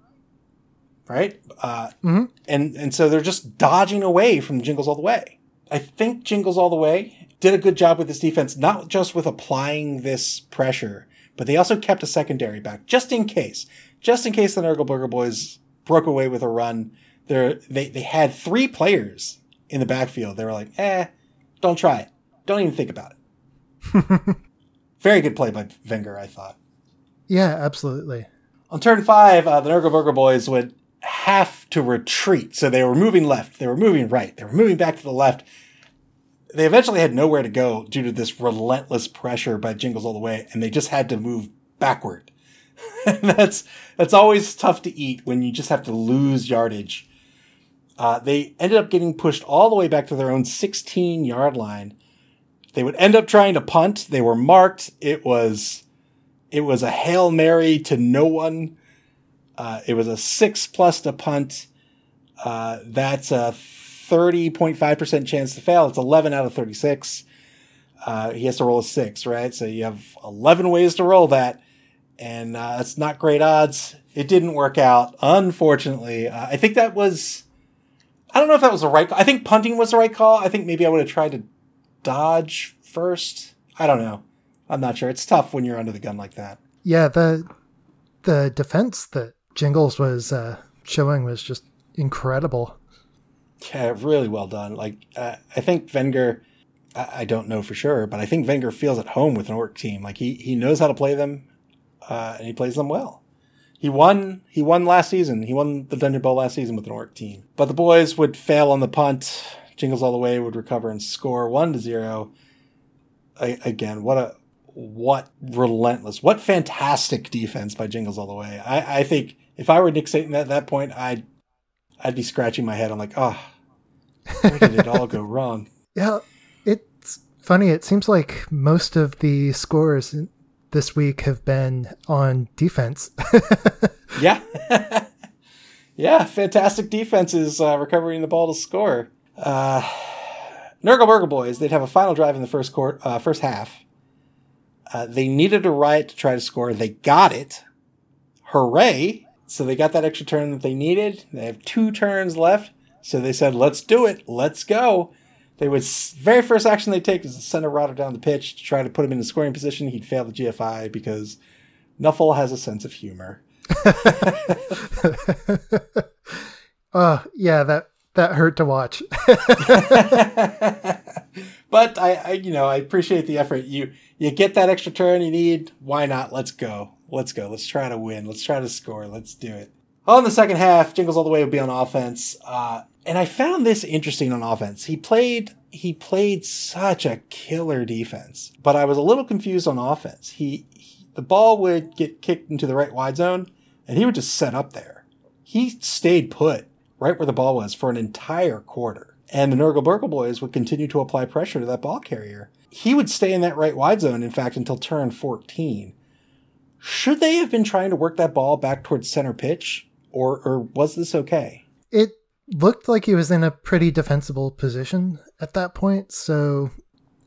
Right? Uh, mm-hmm. and, and so they're just dodging away from Jingles all the way. I think Jingles all the way did a good job with this defense, not just with applying this pressure, but they also kept a secondary back just in case. Just in case the Nurgle Burgle boys broke away with a run. They're, they they had three players in the backfield. They were like, eh, don't try it. Don't even think about it. Very good play by Wenger, I thought. Yeah, absolutely. On turn five, uh, the Nurgle Burgle boys would have to retreat. So they were moving left, they were moving right, they were moving back to the left. They eventually had nowhere to go due to this relentless pressure by Jingles all the way, and they just had to move backward. that's that's always tough to eat when you just have to lose yardage. Uh, they ended up getting pushed all the way back to their own 16 yard line. They would end up trying to punt. They were marked. It was it was a hail mary to no one. Uh, it was a six plus to punt. Uh, that's a 30.5% chance to fail. It's 11 out of 36. Uh, he has to roll a six, right? So you have 11 ways to roll that and uh, it's not great odds. It didn't work out, unfortunately. Uh, I think that was. I don't know if that was the right. Call. I think punting was the right call. I think maybe I would have tried to dodge first. I don't know. I'm not sure. It's tough when you're under the gun like that. Yeah, the the defense that Jingles was uh, showing was just incredible. Yeah, really well done. Like uh, I think Wenger. I, I don't know for sure, but I think Wenger feels at home with an orc team. Like he he knows how to play them uh, and he plays them well. He won. He won last season. He won the Dungeon Bowl last season with an orc team. But the boys would fail on the punt. Jingles all the way would recover and score one to zero. I, again, what a what relentless, what fantastic defense by Jingles all the way. I, I think if I were Nick Satan at that point, I'd I'd be scratching my head. I'm like, oh, where did it all go wrong? Yeah, it's funny. It seems like most of the scores this week have been on defense. yeah. yeah, fantastic defenses uh, recovering the ball to score. Uh, Nurgle Boys, they'd have a final drive in the first court, uh, first half. Uh, they needed a riot to try to score. They got it. Hooray. So they got that extra turn that they needed. They have two turns left. So they said, let's do it. Let's go. They would very first action they take is to send a router down the pitch to try to put him in a scoring position. He'd fail the GFI because Nuffle has a sense of humor. uh yeah, that that hurt to watch. but I, I, you know, I appreciate the effort. You you get that extra turn you need. Why not? Let's go. Let's go. Let's try to win. Let's try to score. Let's do it. Well, in the second half, Jingles All the Way would be on offense. Uh, and I found this interesting on offense. He played he played such a killer defense, but I was a little confused on offense. He, he the ball would get kicked into the right wide zone, and he would just set up there. He stayed put right where the ball was for an entire quarter, and the Nurgle Burgle boys would continue to apply pressure to that ball carrier. He would stay in that right wide zone, in fact, until turn 14. Should they have been trying to work that ball back towards center pitch, or, or was this okay? It looked like he was in a pretty defensible position at that point, so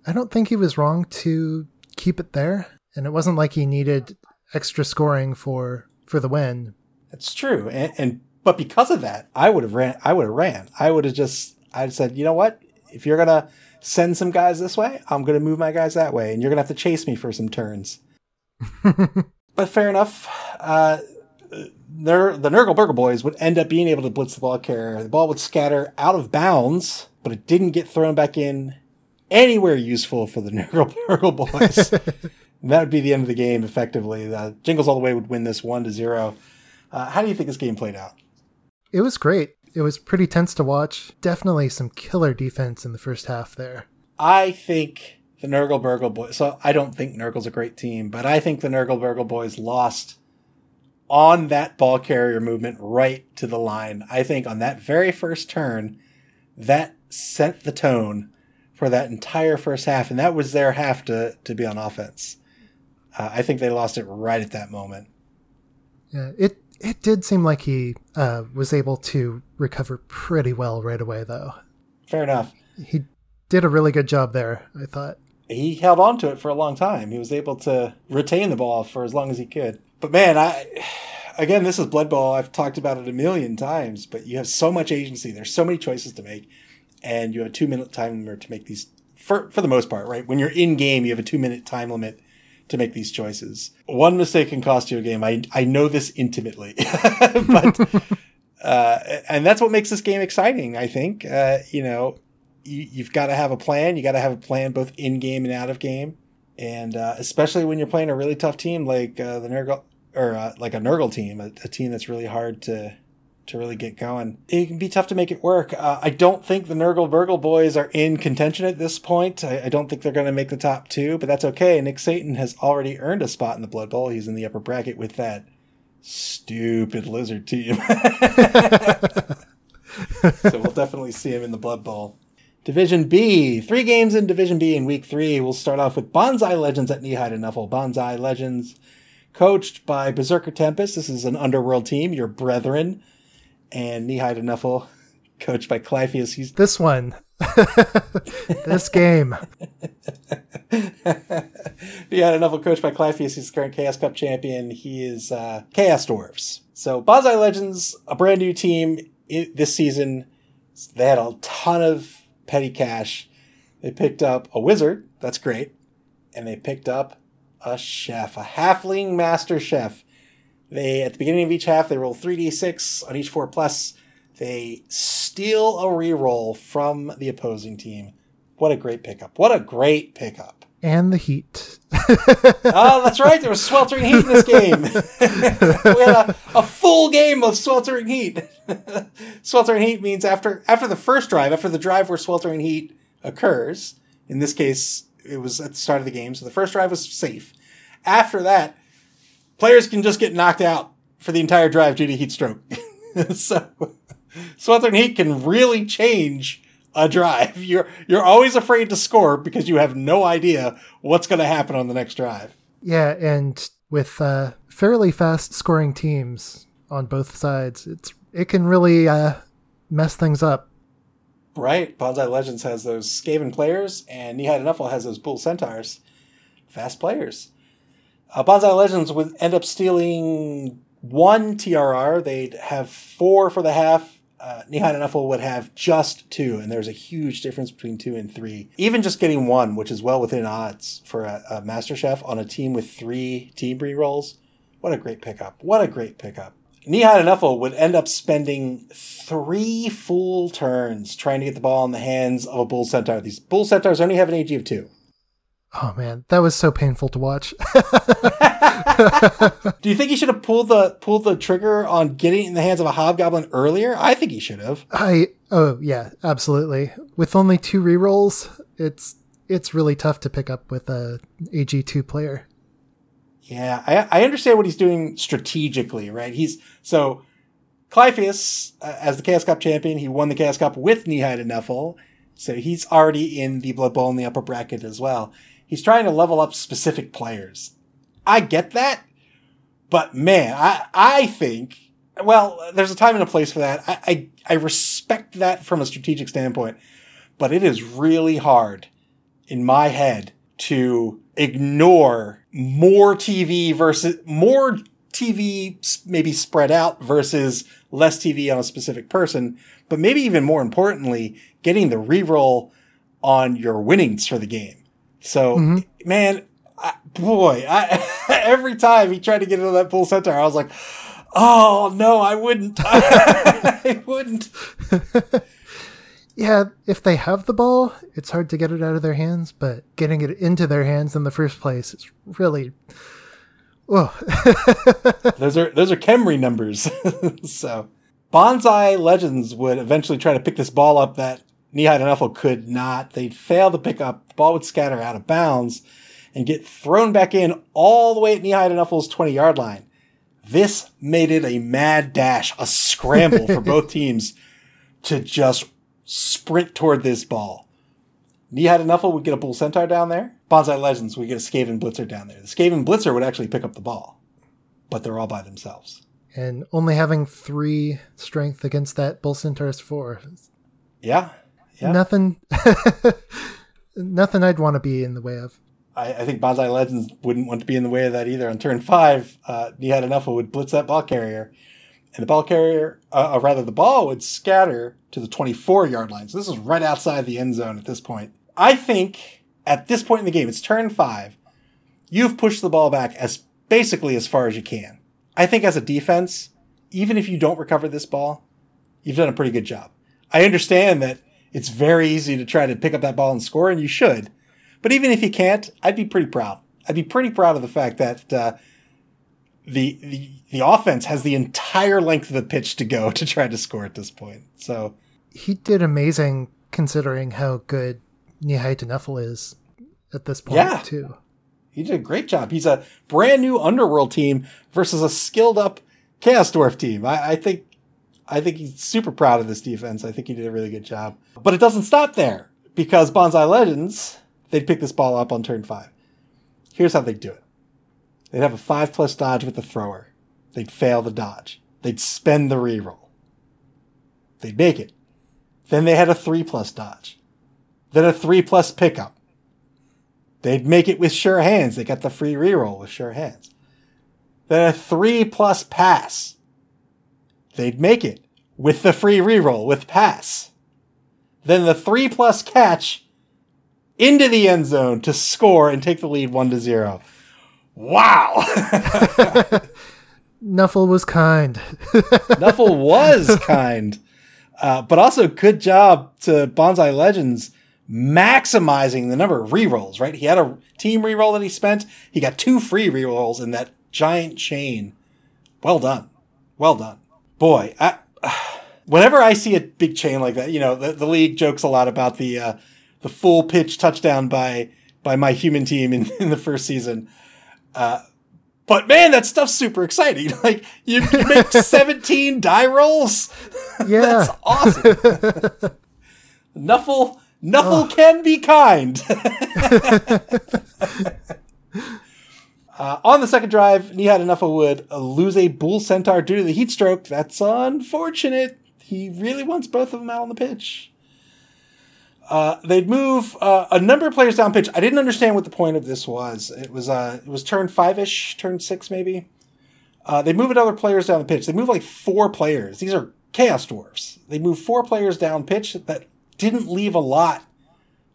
I don't think he was wrong to keep it there. And it wasn't like he needed extra scoring for for the win. That's true, and, and but because of that, I would have ran. I would have ran. I would have just. I said, you know what? If you're gonna send some guys this way, I'm gonna move my guys that way, and you're gonna have to chase me for some turns. but fair enough. Uh, Ner- the Nurgle Burgle boys would end up being able to blitz the ball carrier. The ball would scatter out of bounds, but it didn't get thrown back in anywhere useful for the Nurgle Burgle boys. that would be the end of the game, effectively. The Jingles All the Way would win this 1 to 0. Uh, how do you think this game played out? It was great. It was pretty tense to watch. Definitely some killer defense in the first half there. I think the Nurgle Burgle boys. So I don't think Nurgle's a great team, but I think the Nurgle Burgle boys lost on that ball carrier movement right to the line. I think on that very first turn, that set the tone for that entire first half, and that was their half to, to be on offense. Uh, I think they lost it right at that moment. Yeah, it it did seem like he uh, was able to recover pretty well right away, though. Fair enough. He did a really good job there, I thought. He held on to it for a long time. He was able to retain the ball for as long as he could. But man, I again, this is Blood Bowl. I've talked about it a million times, but you have so much agency. There's so many choices to make, and you have a two minute time limit to make these. For for the most part, right? When you're in game, you have a two minute time limit to make these choices. One mistake can cost you a game. I I know this intimately, but uh, and that's what makes this game exciting. I think uh, you know you, you've got to have a plan. You got to have a plan both in game and out of game, and uh, especially when you're playing a really tough team like uh, the Nurgle or uh, like a Nurgle team, a, a, team that's really hard to to really get going. It can be tough to make it work. Uh, I don't think the Nurgle Burgle boys are in contention at this point. I, I don't think they're going to make the top two, but that's okay. Nick Satan has already earned a spot in the Blood Bowl. He's in the upper bracket with that stupid lizard team. so we'll definitely see him in the Blood Bowl. Division B, three games in Division B in week three. We'll start off with Bonsai Legends at Neehide and Nuffle. Bonsai Legends coached by Berserker Tempest. This is an underworld team, your brethren. And and Nuffle, coached by Clypheus. He's this one. this game. And Nuffle, coached by Clypheus. He's the current Chaos Cup champion. He is uh, Chaos Dwarves. So Bonsai Legends, a brand new team this season. They had a ton of petty cash. They picked up a wizard. That's great. And they picked up a chef, a halfling master chef. They at the beginning of each half they roll 3d6 on each 4 plus. They steal a reroll from the opposing team. What a great pickup. What a great pickup. And the heat. oh, that's right. There was sweltering heat in this game. we had a, a, full game of sweltering heat. sweltering heat means after after the first drive, after the drive where sweltering heat occurs, in this case, it was at the start of the game, so the first drive was safe. After that, players can just get knocked out for the entire drive due to heat stroke. so Southern heat can really change a drive. You're you're always afraid to score because you have no idea what's going to happen on the next drive. Yeah, and with uh, fairly fast scoring teams on both sides, it's it can really uh, mess things up. Right, Bonsai Legends has those Skaven players, and and Nuffle has those Bull Centaurs. Fast players. Uh, Bonsai Legends would end up stealing one TRR. They'd have four for the half. Uh, Neehide and Nuffle would have just two, and there's a huge difference between two and three. Even just getting one, which is well within odds for a, a Master Chef on a team with three team re rolls. What a great pickup! What a great pickup! And Nuffle would end up spending three full turns trying to get the ball in the hands of a Bull Centaur. These Bull Centaurs only have an AG of two. Oh man, that was so painful to watch. Do you think he should have pulled the pulled the trigger on getting it in the hands of a hobgoblin earlier? I think he should have. I oh yeah, absolutely. With only two rerolls, it's it's really tough to pick up with a AG2 player. Yeah, I, I understand what he's doing strategically, right? He's so Clypheus, uh, as the Chaos Cup champion, he won the Chaos Cup with Neehide and Nuffle, so he's already in the Blood Bowl in the upper bracket as well. He's trying to level up specific players. I get that, but man, I I think well, there's a time and a place for that. I, I, I respect that from a strategic standpoint, but it is really hard in my head to ignore more TV versus more TV maybe spread out versus less TV on a specific person, but maybe even more importantly, getting the reroll on your winnings for the game. So, mm-hmm. man, I, boy, I, every time he tried to get into that Bull Centaur, I was like, oh no, I wouldn't. I wouldn't. yeah, if they have the ball, it's hard to get it out of their hands, but getting it into their hands in the first place is really well. Oh. those are those are Khemri numbers. so Bonsai Legends would eventually try to pick this ball up that Neehide and Nuffle could not. They'd fail to pick up. The ball would scatter out of bounds and get thrown back in all the way at Neehide and Nuffle's 20 yard line. This made it a mad dash, a scramble for both teams to just sprint toward this ball. Neehide and Nuffle would get a Bull Centaur down there. Bonsai Legends would get a Skaven Blitzer down there. The Skaven Blitzer would actually pick up the ball, but they're all by themselves. And only having three strength against that Bull Centaur is four. Yeah. yeah. Nothing. nothing I'd want to be in the way of. I, I, think Bonsai Legends wouldn't want to be in the way of that either. On turn five, uh, Neehide and Nuffle would blitz that ball carrier, and the ball carrier, uh, or rather, the ball would scatter to the 24 yard line. So this is right outside the end zone at this point. I think at this point in the game, it's turn five. You've pushed the ball back as basically as far as you can. I think as a defense, even if you don't recover this ball, you've done a pretty good job. I understand that it's very easy to try to pick up that ball and score, and you should. But even if you can't, I'd be pretty proud. I'd be pretty proud of the fact that uh, the, the the offense has the entire length of the pitch to go to try to score at this point. So he did amazing considering how good Neehide Nuffle is at this point yeah. too. He did a great job. He's a brand new underworld team versus a skilled up Chaos Dwarf team. I, I think I think he's super proud of this defense. I think he did a really good job. But it doesn't stop there because Bonsai Legends, they'd pick this ball up on turn five. Here's how they do it. They'd have a five plus dodge with the thrower. They'd fail the dodge. They'd spend the reroll. They'd make it. Then they had a three plus dodge. Then a three plus pickup. They'd make it with sure hands. They got the free reroll with sure hands. Then a three plus pass. They'd make it with the free reroll with pass. Then the three plus catch into the end zone to score and take the lead one to zero. Wow. Nuffle was kind. Nuffle was kind. Uh, but also good job to Bonsai Legends maximizing the number of rerolls, right? He had a team reroll that he spent. He got two free rerolls in that giant chain. Well done. Well done. Boy, I, whenever I see a big chain like that, you know, the, the league jokes a lot about the, uh, the full pitch touchdown by, by my human team in, in the first season. Uh, but man, that stuff's super exciting. Like you, you make 17 die rolls. Yeah. That's awesome. Nuffle Nuffle oh. can be kind. uh, on the second drive, Neehide and Nuffle would lose a Bull Centaur due to the heat stroke. That's unfortunate. He really wants both of them out on the pitch. Uh, they'd move uh, a number of players down pitch. I didn't understand what the point of this was. It was uh, it was turn five ish, turn six maybe. Uh, they move another players down the pitch. They move like four players. These are chaos dwarfs. They move four players down pitch that didn't leave a lot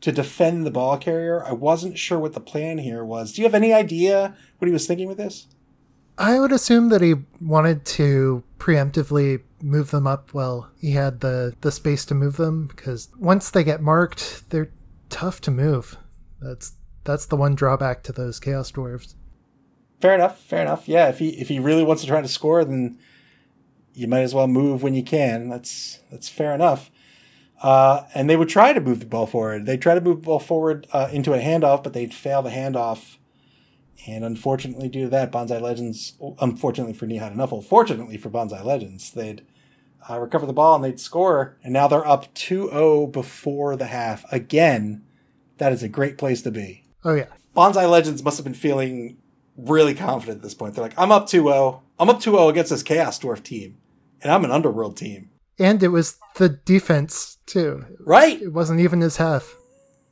to defend the ball carrier. I wasn't sure what the plan here was. Do you have any idea what he was thinking with this? I would assume that he wanted to preemptively move them up while he had the, the space to move them because once they get marked, they're tough to move. That's that's the one drawback to those Chaos Dwarves. Fair enough. Fair enough. Yeah, if he if he really wants to try to score, then you might as well move when you can. That's that's fair enough. Uh, and they would try to move the ball forward. They try to move the ball forward uh, into a handoff, but they'd fail the handoff. And unfortunately, due to that, Bonsai Legends, unfortunately for Nihad Nuffle, fortunately for Bonsai Legends, they'd uh, recover the ball and they'd score. And now they're up 2 0 before the half. Again, that is a great place to be. Oh, yeah. Bonsai Legends must have been feeling really confident at this point. They're like, I'm up 2 0. I'm up 2 0 against this Chaos Dwarf team. And I'm an Underworld team. And it was the defense, too. Right. It wasn't even his half.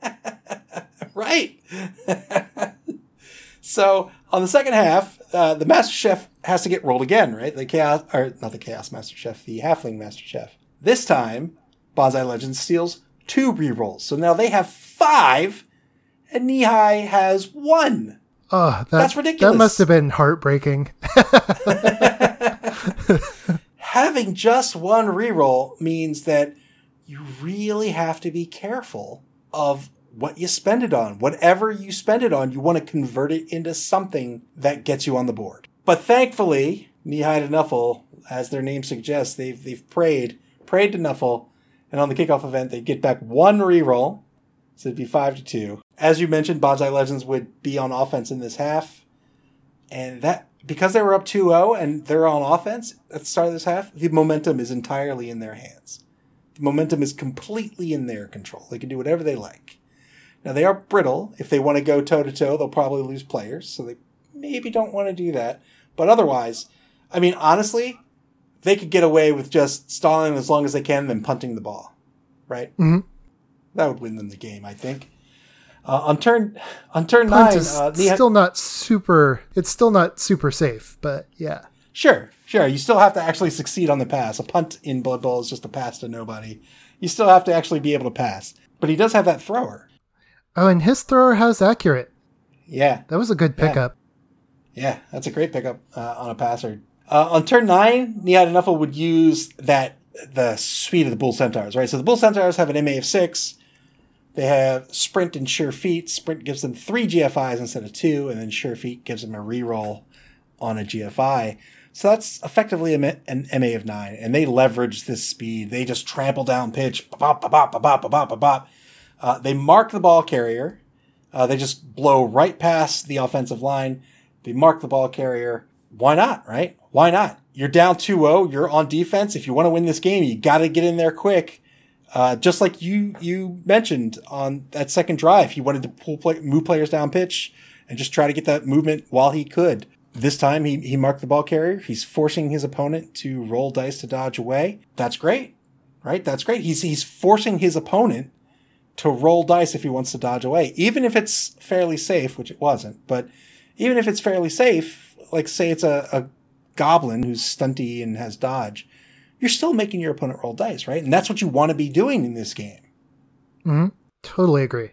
right. so on the second half, uh, the Master Chef has to get rolled again, right? The Chaos, or not the Chaos Master Chef, the Halfling Master Chef. This time, Bonsai Legends steals two rerolls. So now they have five, and Nihai has one. Oh, that, That's ridiculous. That must have been heartbreaking. Having just one reroll means that you really have to be careful of what you spend it on. Whatever you spend it on, you want to convert it into something that gets you on the board. But thankfully, Nihide and Nuffle, as their name suggests, they've they've prayed, prayed to Nuffle, and on the kickoff event they get back one reroll. So it'd be five to two. As you mentioned, Bonsai Legends would be on offense in this half. And that because they were up 2-0 and they're on offense at the start of this half, the momentum is entirely in their hands. The momentum is completely in their control. They can do whatever they like. Now they are brittle. If they want to go toe to toe, they'll probably lose players, so they maybe don't want to do that. But otherwise, I mean, honestly, they could get away with just stalling as long as they can and then punting the ball, right? Mm-hmm. That would win them the game, I think. Uh, on turn on turn Punt nine, is uh, still not super. It's still not super safe, but yeah. Sure, sure. You still have to actually succeed on the pass. A punt in Blood Bowl is just a pass to nobody. You still have to actually be able to pass. But he does have that thrower. Oh, and his thrower has accurate. Yeah, That was a good pickup. yeah. That's a great pickup uh, on a passer. Uh, on turn nine, Nihat Nuffle would use that the speed of the Bull Centaurs, right? So the Bull Centaurs have an MA of six. They have Sprint and Sure Feet. Sprint gives them three GFIs instead of two, and then Sure Feet gives them a reroll on a GFI. So that's effectively an MA of nine, and they leverage this speed. They just trample down pitch, bop, bop, bop, bop, bop, bop, bop, bop. Uh, they mark the ball carrier. Uh, they just blow right past the offensive line. They mark the ball carrier. Why not, right? Why not? You're down 2 0. You're on defense. If you want to win this game, you got to get in there quick. Uh, just like you you mentioned on that second drive, he wanted to pull play, move players down pitch and just try to get that movement while he could. This time he, he marked the ball carrier. He's forcing his opponent to roll dice to dodge away. That's great, right? That's great. He's he's forcing his opponent to roll dice if he wants to dodge away, even if it's fairly safe, which it wasn't. But even if it's fairly safe, like say it's a, a goblin who's stunty and has dodge, you're still making your opponent roll dice, right? And that's what you want to be doing in this game. Mm-hmm. Totally agree.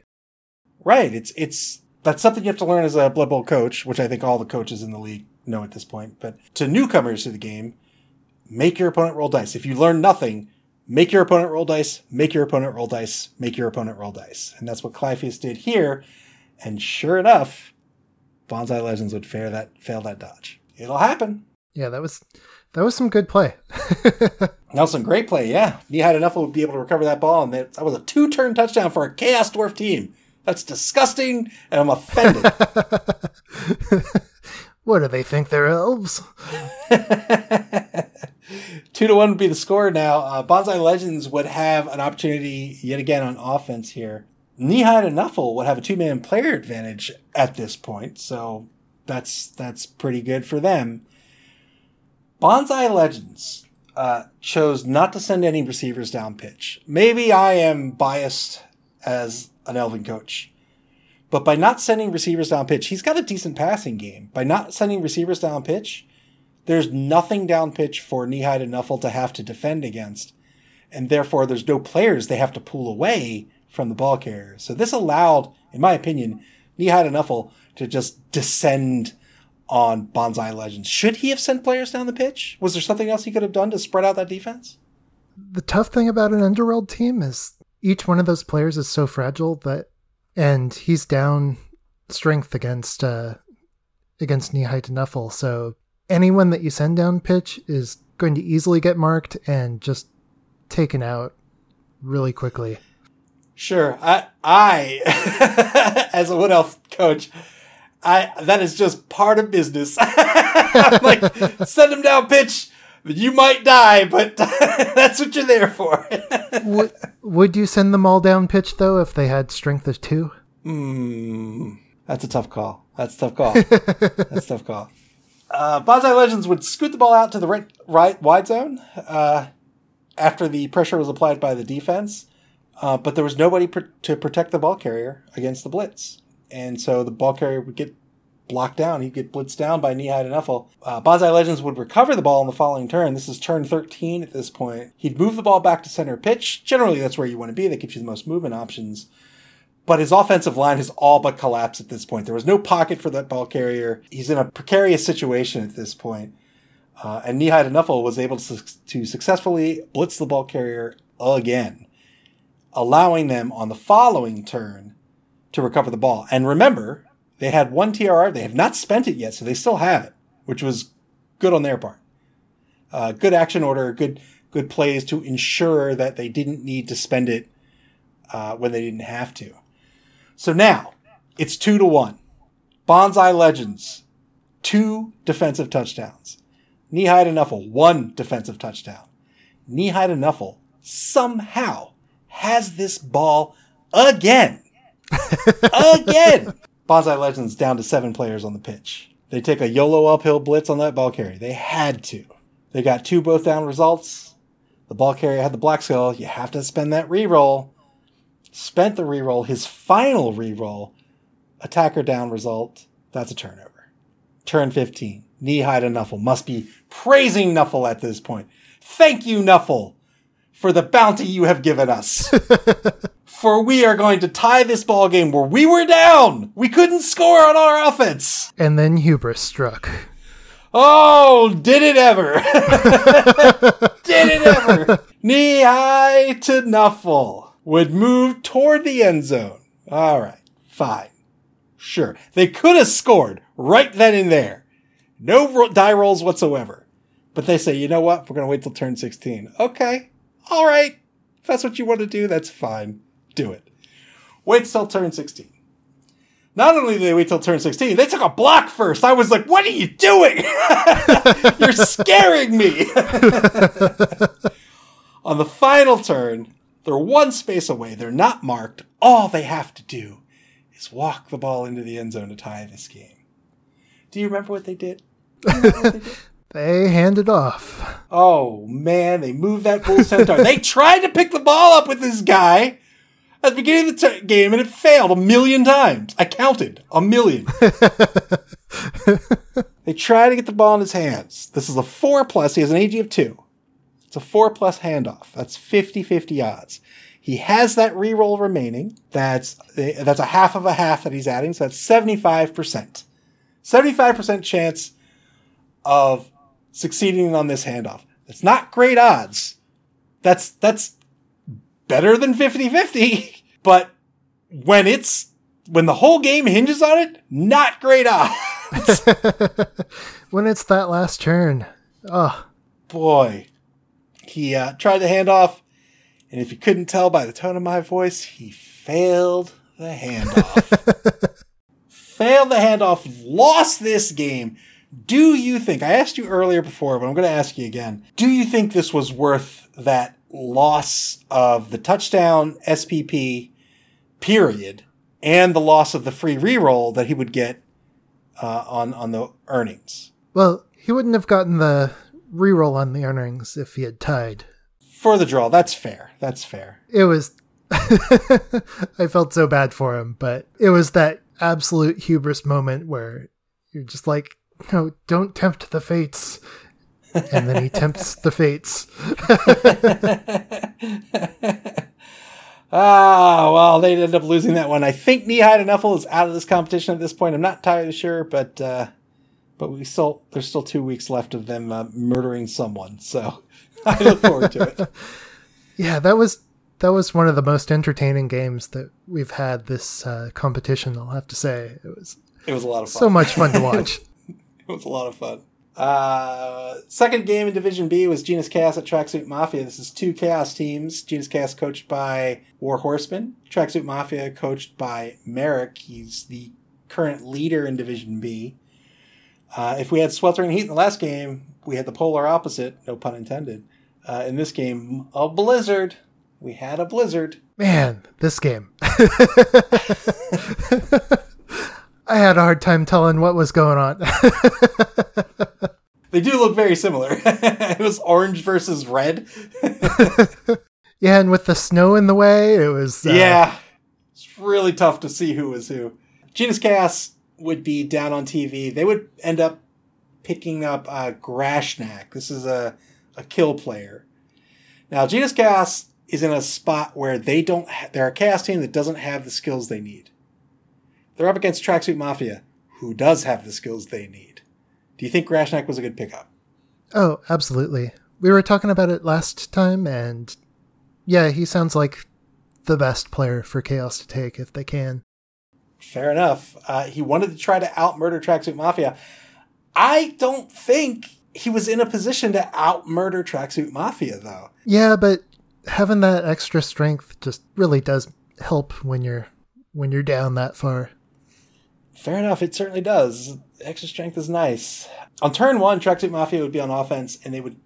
Right. It's it's that's something you have to learn as a Blood Bowl coach, which I think all the coaches in the league know at this point. But to newcomers to the game, make your opponent roll dice. If you learn nothing, make your opponent roll dice, make your opponent roll dice, make your opponent roll dice. And that's what Clypheus did here. And sure enough, Bonsai Legends would fail that fail that dodge. It'll happen. Yeah, that was that was some good play. That was some great play, yeah. He had enough to be able to recover that ball, and that that was a two turn touchdown for a Chaos Dwarf team. That's disgusting, and I'm offended. what do they think they're elves? two to one would be the score now. Uh, Bonsai Legends would have an opportunity yet again on offense here. Nihad and Nuffle would have a two man player advantage at this point, so that's that's pretty good for them. Bonsai Legends uh, chose not to send any receivers down pitch. Maybe I am biased as an Elven coach, but by not sending receivers down pitch, he's got a decent passing game. By not sending receivers down pitch, there's nothing down pitch for Nihide and Nuffle to have to defend against, and therefore there's no players they have to pull away from the ball carrier. So this allowed, in my opinion, Nihide and Nuffle to just descend on Bonsai Legends. Should he have sent players down the pitch? Was there something else he could have done to spread out that defense? The tough thing about an underworld team is each one of those players is so fragile that and he's down strength against uh, against knee height Nuffle. So anyone that you send down pitch is going to easily get marked and just taken out really quickly. Sure. I I as a Wood Elf coach, I that is just part of business. Like, send them down pitch. You might die, but that's what you're there for. would, would you send them all down pitch though if they had strength of two? Hmm. That's a tough call. That's a tough call. that's a tough call. Uh, Bonsai Legends would scoot the ball out to the right, right wide zone uh, after the pressure was applied by the defense, uh, but there was nobody pr- to protect the ball carrier against the blitz, and so the ball carrier would get blocked down. He'd get blitzed down by Knee High to. Uh, Bonsai Legends would recover the ball on the following turn. This is turn 13 at this point. He'd move the ball back to center pitch. Generally, that's where you want to be. That gives you the most movement options but his offensive line has all but collapsed at this point. There was no pocket for that ball carrier. He's in a precarious situation at this point. Uh, and Nihai Nuffle was able to, to successfully blitz the ball carrier again, allowing them on the following turn to recover the ball. And remember, they had one TRR. They have not spent it yet, so they still have it, which was good on their part. Uh, good action order, good good plays to ensure that they didn't need to spend it uh, when they didn't have to. So now it's two to one. Bonsai Legends, two defensive touchdowns. Knee-high to Nuffle, one defensive touchdown. Knee-high to Nuffle somehow has this ball again. again. Bonsai Legends down to seven players on the pitch. They take a YOLO uphill blitz on that ball carrier. They had to. They got two both down results. The ball carrier had the black skull. You have to spend that reroll spent the reroll, his final reroll, attacker down result, that's a turnover. Turn 15. Knee high to Nuffle. Must be praising Nuffle at this point. Thank you, Nuffle, for the bounty you have given us. for we are going to tie this ball game where we were down. We couldn't score on our offense. And then hubris struck. Oh, did it ever? did it ever? Knee high to Nuffle would move toward the end zone. All right, fine. Sure. They could have scored right then and there. No ro- die rolls whatsoever. But they say, you know what? We're going to wait till turn 16. Okay. All right. If that's what you want to do, that's fine. Do it. Wait till turn 16. Not only did they wait till turn 16, they took a block first. I was like, what are you doing? You're scaring me. On the final turn, they're one space away. They're not marked. All they have to do is walk the ball into the end zone to tie this game. Do you remember what they did? What they, did? they handed off. Oh man, they moved that bull centaur. they tried to pick the ball up with this guy at the beginning of the t- game, and it failed a million times. I counted a million. they try to get the ball in his hands. This is a four plus. He has an AG of two. It's a four plus handoff. That's 50-50 odds. He has that reroll remaining. That's that's a half of a half that he's adding, so that's 75%. 75% chance of succeeding on this handoff. That's not great odds. That's that's better than 50-50, but when it's when the whole game hinges on it, not great odds. when it's that last turn. Oh. Boy. He uh, tried the handoff, and if you couldn't tell by the tone of my voice, he failed the handoff. failed the handoff, lost this game. Do you think, I asked you earlier before, but I'm going to ask you again. Do you think this was worth that loss of the touchdown SPP period and the loss of the free reroll that he would get uh, on, on the earnings? Well, he wouldn't have gotten the reroll on the earnings if he had tied. For the draw, that's fair. That's fair. It was. I felt so bad for him, but it was that absolute hubris moment where you're just like, no, don't tempt the fates. And then he tempts the fates. ah, well, they ended up losing that one. I think Knee High to Nuffle is out of this competition at this point. I'm not entirely sure, but uh, but we still there's still two weeks left of them uh, murdering someone. So I look forward to it. Yeah, that was that was one of the most entertaining games that we've had this uh, competition. I'll have to say it was. It was a lot of fun. So much fun to watch. it was a lot of fun. Uh, second game in Division B was Genus Chaos at Tracksuit Mafia. This is two Chaos teams. Genus Chaos coached by War Horseman. Tracksuit Mafia coached by Merrick. He's the current leader in Division B. Uh, if we had sweltering heat in the last game, we had the polar opposite, no pun intended. Uh, in this game, a blizzard. We had a blizzard. Man, this game. I had a hard time telling what was going on. they do look very similar. it was orange versus red. yeah, and with the snow in the way, it was. Uh... Yeah. It's really tough to see who was who. Genus Chaos would be down on TV. They would end up picking up uh, Grashnak. This is a, a kill player. Now, Genus Chaos is in a spot where they don't. Ha- they're a chaos team that doesn't have the skills they need. They're up against Tracksuit Mafia, who does have the skills they need. Do you think Grashnak was a good pickup? Oh, absolutely. We were talking about it last time, and yeah, he sounds like the best player for Chaos to take if they can. Fair enough. Uh, he wanted to try to out murder Tracksuit Mafia. I don't think he was in a position to out murder Tracksuit Mafia, though. Yeah, but having that extra strength just really does help when you're when you're down that far. Fair enough, it certainly does. Extra strength is nice. On turn one, Tracksuit Mafia would be on offense, and they would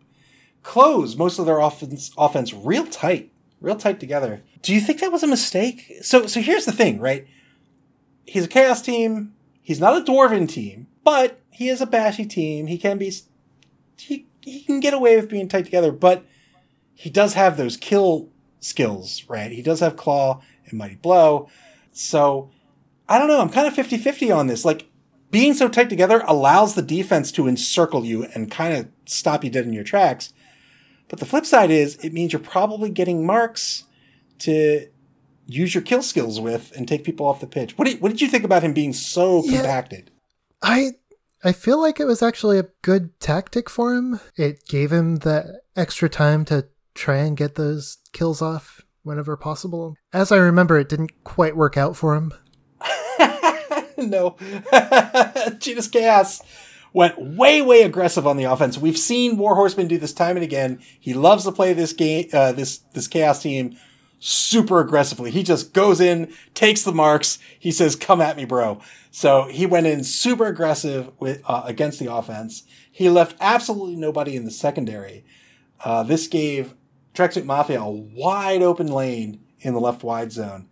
close most of their offense offense real tight, real tight together. Do you think that was a mistake? So, so here's the thing, right? He's a chaos team. He's not a dwarven team, but he is a bashy team. He can be, he he can get away with being tight together, but he does have those kill skills, right? He does have claw and mighty blow. So I don't know. I'm kind of 50 50 on this. Like, being so tight together allows the defense to encircle you and kind of stop you dead in your tracks. But the flip side is it means you're probably getting marks to use your kill skills with and take people off the pitch. What did, what did you think about him being so yeah, compacted? I I feel like it was actually a good tactic for him. It gave him the extra time to try and get those kills off whenever possible. As I remember, it didn't quite work out for him. no. Genus Chaos went way, way aggressive on the offense. We've seen War Horseman do this time and again. He loves to play this game, uh, this, this Chaos team super aggressively. He just goes in, takes the marks. He says, come at me, bro. So he went in super aggressive with, uh, against the offense. He left absolutely nobody in the secondary. Uh, this gave Tracksuit Mafia a wide open lane in the left wide zone.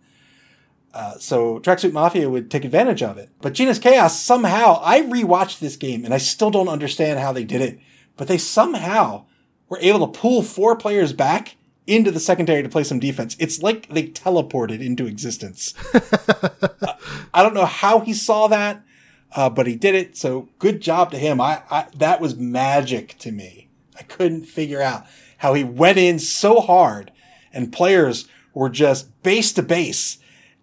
Uh, so Tracksuit Mafia would take advantage of it. But Genus Chaos somehow, I rewatched this game and I still don't understand how they did it, but they somehow were able to pull four players back into the secondary to play some defense. It's like they teleported into existence. uh, I don't know how he saw that, uh, but he did it. So good job to him. I, I that was magic to me. I couldn't figure out how he went in so hard and players were just base to base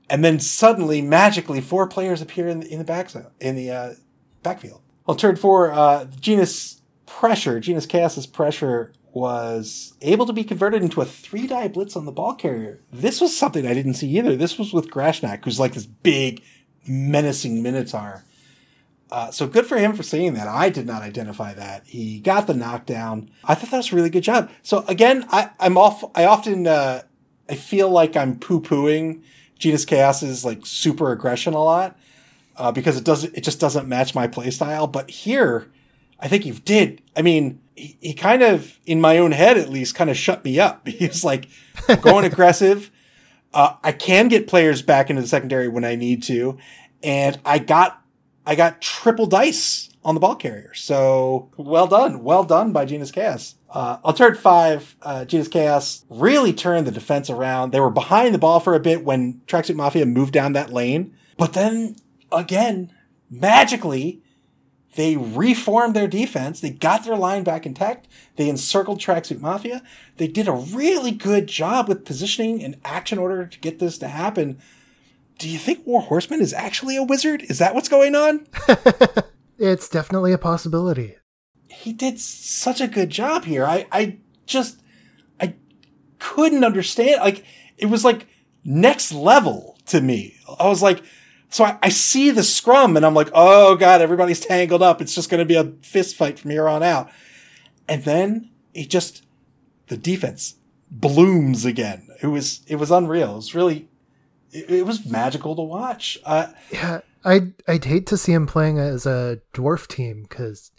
and then suddenly, magically, four players appear in the, in the back zone, in the uh, backfield. Well, turn four, uh, Genus Pressure, Genus Chaos's Pressure was able to be converted into a three die blitz on the ball carrier. This was something I didn't see either. This was with Grashnak, who's like this big, menacing Minotaur. Uh, so good for him for saying that. I did not identify that. He got the knockdown. I thought that was a really good job. So again, I, I'm off. I often uh, I feel like I'm poo pooing Genus Chaos's like super aggression a lot uh, because it doesn't it just doesn't match my playstyle. But here, I think you did. I mean, he, he, kind of in my own head at least kind of shut me up. He's like going aggressive. Uh, I can get players back into the secondary when I need to, and I got I got triple dice on the ball carrier. So well done, well done by Genus Chaos. Uh, on turn five, uh, Genus Chaos really turned the defense around. They were behind the ball for a bit when Tracksuit Mafia moved down that lane. But then again, magically, they reformed their defense. They got their line back intact. They encircled Tracksuit Mafia. They did a really good job with positioning and action order to get this to happen. Do you think War Horseman is actually a wizard? Is that what's going on? it's definitely a possibility he did such a good job here. I, I just, I couldn't understand. Like, it was like next level to me. I was like, so I, I see the scrum and I'm like, oh god, everybody's tangled up. It's just going to be a fist fight from here on out. And then it just the defense blooms again. It was it was unreal. It was really it, it was magical to watch. Uh, yeah, I'd I'd hate to see him playing as a dwarf team because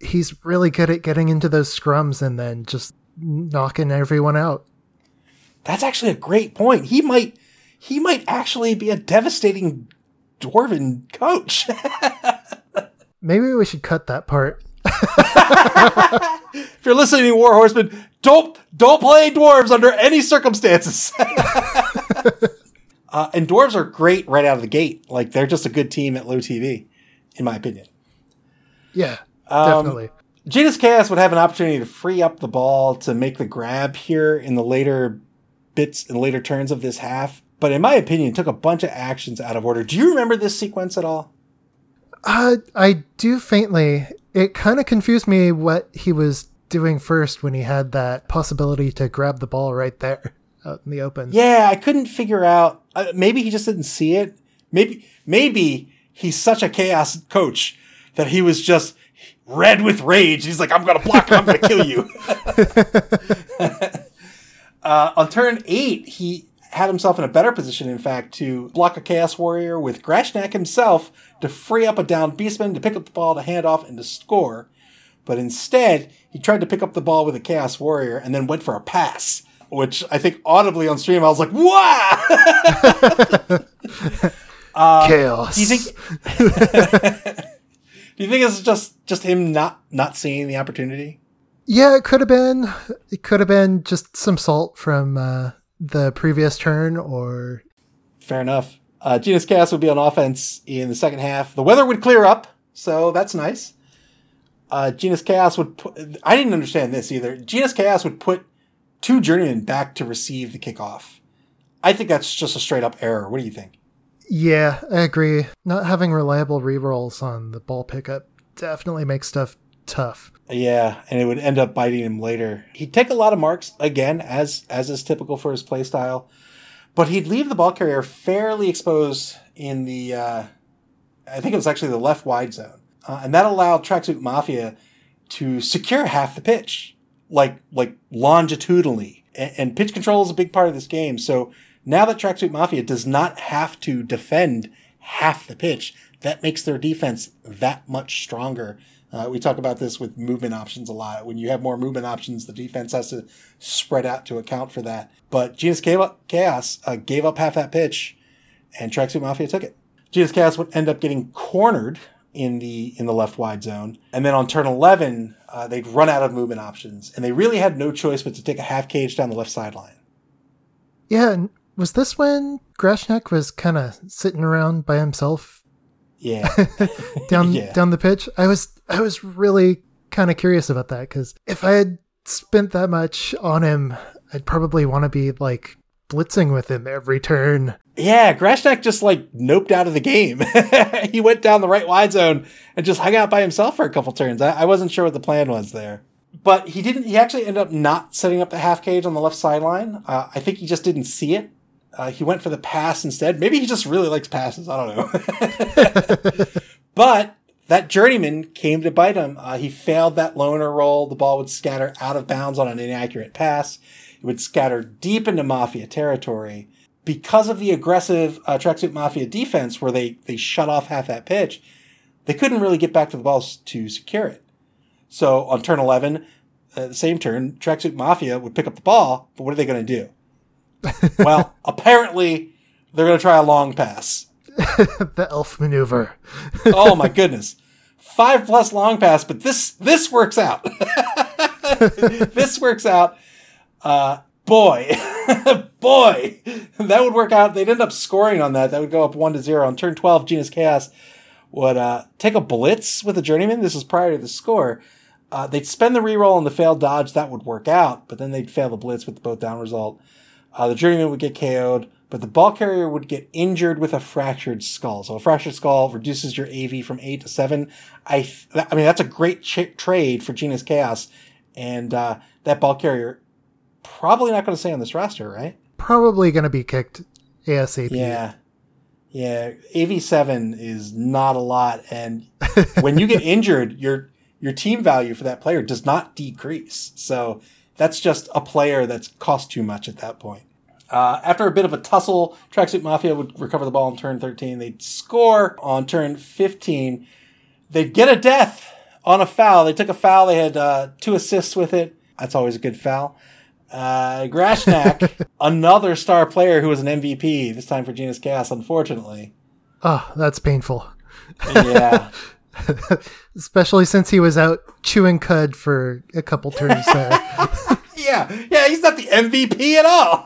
he's really good at getting into those scrums and then just knocking everyone out. That's actually a great point. He might he might actually be a devastating dwarven coach. Maybe we should cut that part. if you're listening, War Horseman, don't don't play dwarves under any circumstances. uh, and dwarves are great right out of the gate. Like they're just a good team at low TV, in my opinion. Yeah, definitely. Um, Genus Chaos would have an opportunity to free up the ball to make the grab here in the later bits and later turns of this half. But in my opinion, took a bunch of actions out of order. Do you remember this sequence at all? Uh, I do faintly. It kind of confused me what he was doing first when he had that possibility to grab the ball right there out in the open. Yeah, I couldn't figure out. Uh, maybe he just didn't see it. Maybe maybe he's such a chaos coach that he was just red with rage. He's like, I'm gonna block him. I'm gonna kill you. uh, on turn eight, he had himself in a better position, in fact, to block a Chaos Warrior with Grashnak himself to free up a down Beastman to pick up the ball to hand off and to score. But instead, he tried to pick up the ball with a Chaos Warrior and then went for a pass, which I think audibly on stream I was like, "Wow!" uh, Chaos. Do you think? do you think it's just just him not not seeing the opportunity? Yeah, it could have been. It could have been just some salt from uh, the previous turn, or fair enough. Uh, Genus Chaos would be on offense in the second half. The weather would clear up, so that's nice uh, Genus Chaos would put, I didn't understand this either. Genus Chaos would put two journeymen back to receive the kickoff. I think that's just a straight up error. What do you think? Yeah, I agree. Not having reliable rerolls on the ball pickup definitely makes stuff tough. Yeah, and it would end up biting him later. He'd take a lot of marks again, as as is typical for his playstyle, but he'd leave the ball carrier fairly exposed in the. Uh, I think it was actually the left wide zone uh, and that allowed Tracksuit Mafia to secure half the pitch, like like longitudinally. And, and pitch control is a big part of this game. So now that Tracksuit Mafia does not have to defend half the pitch, that makes their defense that much stronger. Uh, we talk about this with movement options a lot. When you have more movement options, the defense has to spread out to account for that. But Genus Chaos uh, gave up half that pitch, and Tracksuit Mafia took it. Genus Chaos would end up getting cornered in the in the left wide zone. And then on turn 11, uh, they'd run out of movement options, and they really had no choice but to take a half cage down the left sideline. Yeah, and was this when Grashnak was kind of sitting around by himself? Yeah, down yeah. down the pitch. I was I was really kind of curious about that because if I had spent that much on him, I'd probably want to be like blitzing with him every turn. Yeah, Grashnak just like noped out of the game. he went down the right wide zone and just hung out by himself for a couple turns. I, I, wasn't sure what the plan was there. But he didn't, he actually ended up not setting up the half cage on the left sideline. Uh, I think he just didn't see it. Uh, he went for the pass instead. Maybe he just really likes passes. I don't know. but that journeyman came to bite him. Uh, he failed that loner roll. The ball would scatter out of bounds on an inaccurate pass. It would scatter deep into Mafia territory because of the aggressive uh, tracksuit mafia defense where they, they shut off half that pitch, they couldn't really get back to the balls to secure it. So on turn 11, uh, the same turn, tracksuit mafia would pick up the ball, but what are they going to do? well, apparently they're going to try a long pass. the elf maneuver. oh my goodness. Five plus long pass, but this, this works out. this works out. Uh, boy, boy, that would work out. They'd end up scoring on that. That would go up one to zero. On turn twelve, Genus Chaos would uh, take a blitz with a journeyman. This is prior to the score. Uh, they'd spend the reroll on the failed dodge. That would work out, but then they'd fail the blitz with the both down result. Uh, the journeyman would get KO'd, but the ball carrier would get injured with a fractured skull. So a fractured skull reduces your AV from eight to seven. I, th- I mean, that's a great ch- trade for Genius Chaos, and uh, that ball carrier probably not going to stay on this roster, right? probably going to be kicked ASAP. Yeah. Yeah, AV7 is not a lot and when you get injured, your your team value for that player does not decrease. So that's just a player that's cost too much at that point. Uh, after a bit of a tussle, Tracksuit Mafia would recover the ball on turn 13. They'd score on turn 15. They'd get a death on a foul. They took a foul. They had uh, two assists with it. That's always a good foul. Uh, Grashnak, another star player who was an MVP, this time for Genus Chaos, unfortunately. Oh, that's painful. Yeah. Especially since he was out chewing cud for a couple turns there. yeah, yeah, he's not the MVP at all.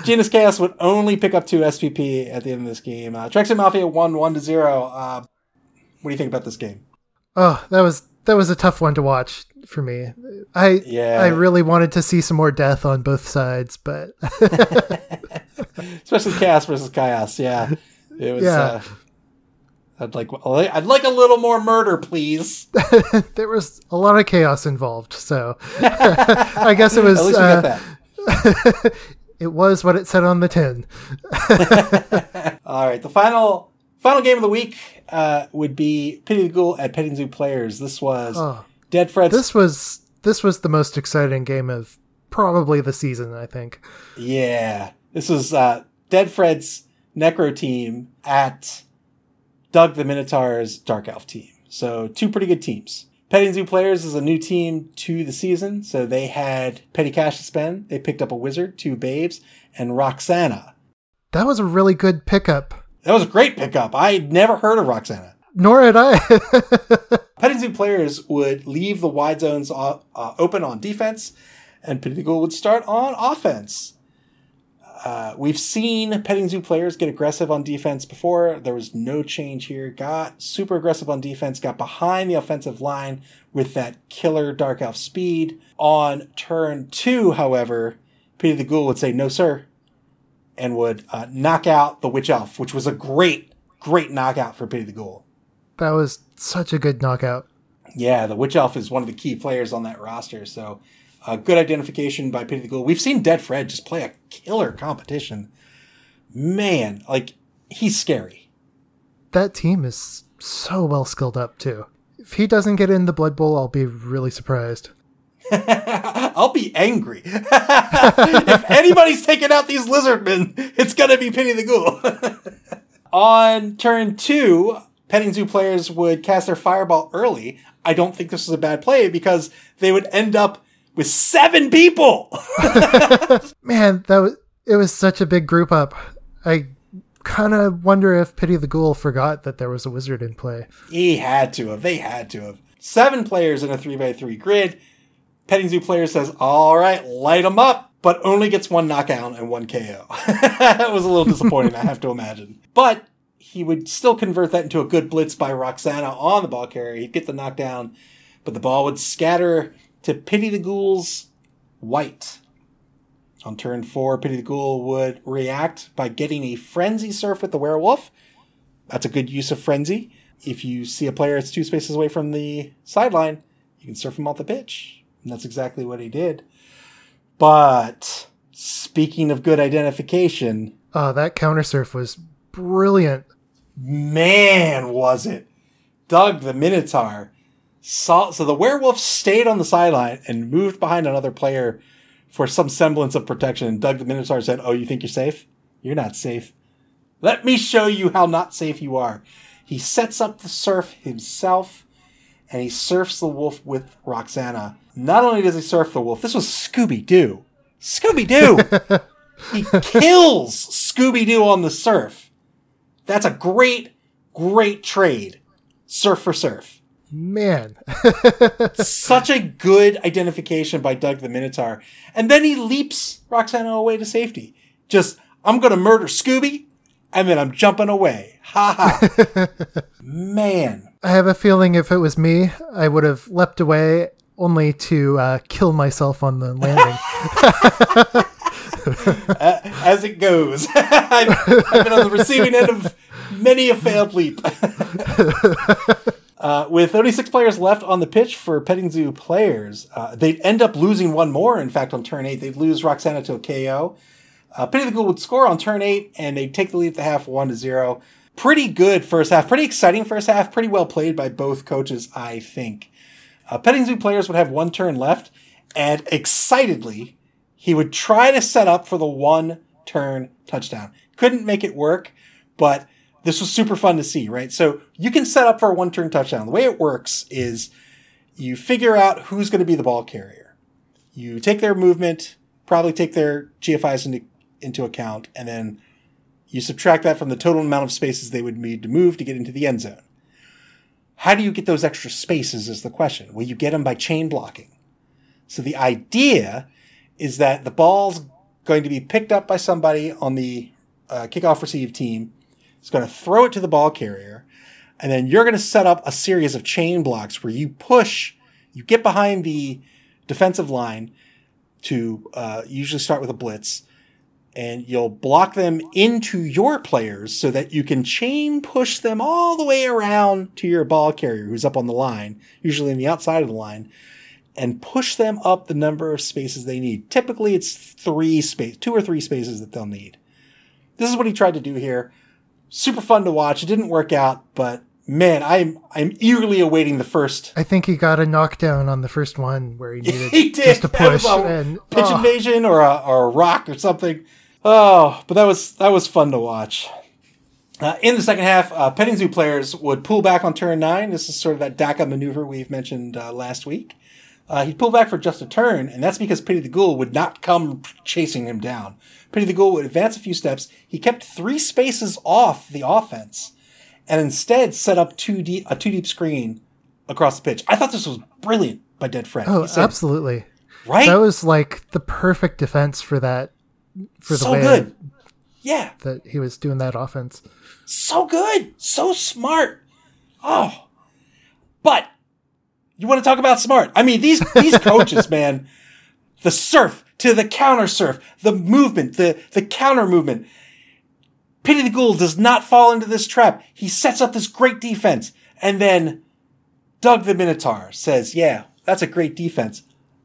Genus Chaos would only pick up two SPP at the end of this game. Uh, Tracksuit Mafia won 1 to 0. Uh, what do you think about this game? oh, that was that was a tough one to watch for me. I Yeah. I really wanted to see some more death on both sides, but Especially Chaos versus Chaos. Yeah, it was. Yeah. Uh, I'd like. I'd like a little more murder, please. there was a lot of chaos involved. So I guess it was At least we uh, got that. it was what it said on the tin. All right, the final final game of the week uh, would be Pity the Ghoul at Petting Zoo Players. This was Oh. Dead Fred's. This was this was the most exciting game of probably the season, I think. Yeah, this was uh, Dead Fred's Necro team at Doug the Minotaur's Dark Elf team. So two pretty good teams. Petting Zoo Players is a new team to the season, so they had petty cash to spend. They picked up a wizard, two babes, and Roxanna. That was a really good pickup. That was a great pickup. I'd never heard of Roxanna. Nor had I. Petting Zoo players would leave the wide zones uh, open on defense, and Zoo would start on offense. Uh, we've seen Petting Zoo players get aggressive on defense before. There was no change here. Got super aggressive on defense, got behind the offensive line with that killer Dark Elf speed. On turn two, however, Peter the Ghoul would say, No, sir, and would uh, knock out the Witch Elf, which was a great, great knockout for Peter the Ghoul. that was such a good knockout. Yeah, the Witch Elf is one of the key players on that roster. So, uh, good identification by Pity the Ghoul. We've seen Dead Fred just play a killer competition. Man, like, he's scary. That team is so well skilled up too. If he doesn't get in the Blood Bowl, I'll be really surprised. I'll be angry. if anybody's taking out these lizardmen, it's gonna be Penny the Ghoul. On turn two, Petting Zoo players would cast their fireball early. I don't think this was a bad play because they would end up with seven people. Man, that was it was such a big group up. I kind of wonder if Pity the Ghoul forgot that there was a wizard in play. he had to have. They had to have. Seven players in a three by three grid. Petting Zoo player says, "All right, light them up," but only gets one knockout and one KO. that was a little disappointing, I have to imagine. But he would still convert that into a good blitz by Roxanna on the ball carrier. He'd get the knockdown, but the ball would scatter to Pity the Ghoul's white. On turn four, Pity the Ghoul would react by getting a frenzy surf with the werewolf. That's a good use of frenzy. If you see a player that's two spaces away from the sideline, you can surf him off the pitch. And that's exactly what he did. But speaking of good identification, Oh, that counter surf was brilliant. man, was it. Doug the Minotaur saw so the werewolf stayed on the sideline and moved behind another player for some semblance of protection. And Doug the Minotaur said, Oh, you think you're safe? You're not safe. Let me show you how not safe you are. He sets up the surf himself and he surfs the wolf with Roxanna. Not only does he surf the wolf, this was Scooby Doo. Scooby Doo! he kills Scooby Doo on the surf. That's a great, great trade. Surf for surf. Man, Such a good identification by Doug the Minotaur. And then he leaps Roxanna away to safety. Just, I'm going to murder Scooby, and then I'm jumping away. Ha ha. Man. I have a feeling if it was me, I would have leapt away only to uh, kill myself on the landing. Uh, as it goes. I've, I've been on the receiving end of many a failed leap. Uh, with 36 players left on the pitch for Petting Zoo players, uh, they'd end up losing one more. In fact, on turn eight, they'd lose Roxanna to a KO. Uh, the Ghoul would score on turn eight, and they'd take the lead at the half, one to zero. Pretty good first half, pretty exciting first half, pretty well played by both coaches, I think. Uh, Petting Zoo players would have one turn left, and excitedly, he would try to set up for the one turn touchdown. Couldn't make it work, but this was super fun to see, right? So you can set up for a one turn touchdown. The way it works is you figure out who's going to be the ball carrier. You take their movement, probably take their GFIs into, into account, and then you subtract that from the total amount of spaces they would need to move to get into the end zone. How do you get those extra spaces is the question. Well, you get them by chain blocking. So the idea is that the ball's going to be picked up by somebody on the uh, kickoff receive team. It's going to throw it to the ball carrier. And then you're going to set up a series of chain blocks where you push, you get behind the defensive line to uh, usually start with a blitz and you'll block them into your players so that you can chain push them all the way around to your ball carrier who's up on the line, usually on the outside of the line, and push them up the number of spaces they need. Typically it's three space, two or three spaces that they'll need. This is what he tried to do here. Super fun to watch. It didn't work out, but man, I'm I'm eagerly awaiting the first. I think he got a knockdown on the first one where he needed he did. just a push a and pitch oh, invasion or a, or a rock or something. Oh, but that was that was fun to watch. Uh, in the second half, uh, Petting Zoo players would pull back on turn nine. This is sort of that DACA maneuver we've mentioned uh, last week. Uh, he'd pull back for just a turn, and that's because Pity the Ghoul would not come chasing him down. Pity the Ghoul would advance a few steps. He kept three spaces off the offense, and instead set up two deep, a two deep screen across the pitch. I thought this was brilliant by Dead Fred. oh, said, absolutely. right? That was like the perfect defense for that for the so way good. Yeah, that he was doing that offense. so good, so smart. Oh, but you want to talk about smart? I mean, these these coaches, man, the surf to the counter surf, the movement, the the counter movement. Pity the Ghoul does not fall into this trap. He sets up this great defense, and then Doug the Minotaur says, "Yeah, that's a great defense.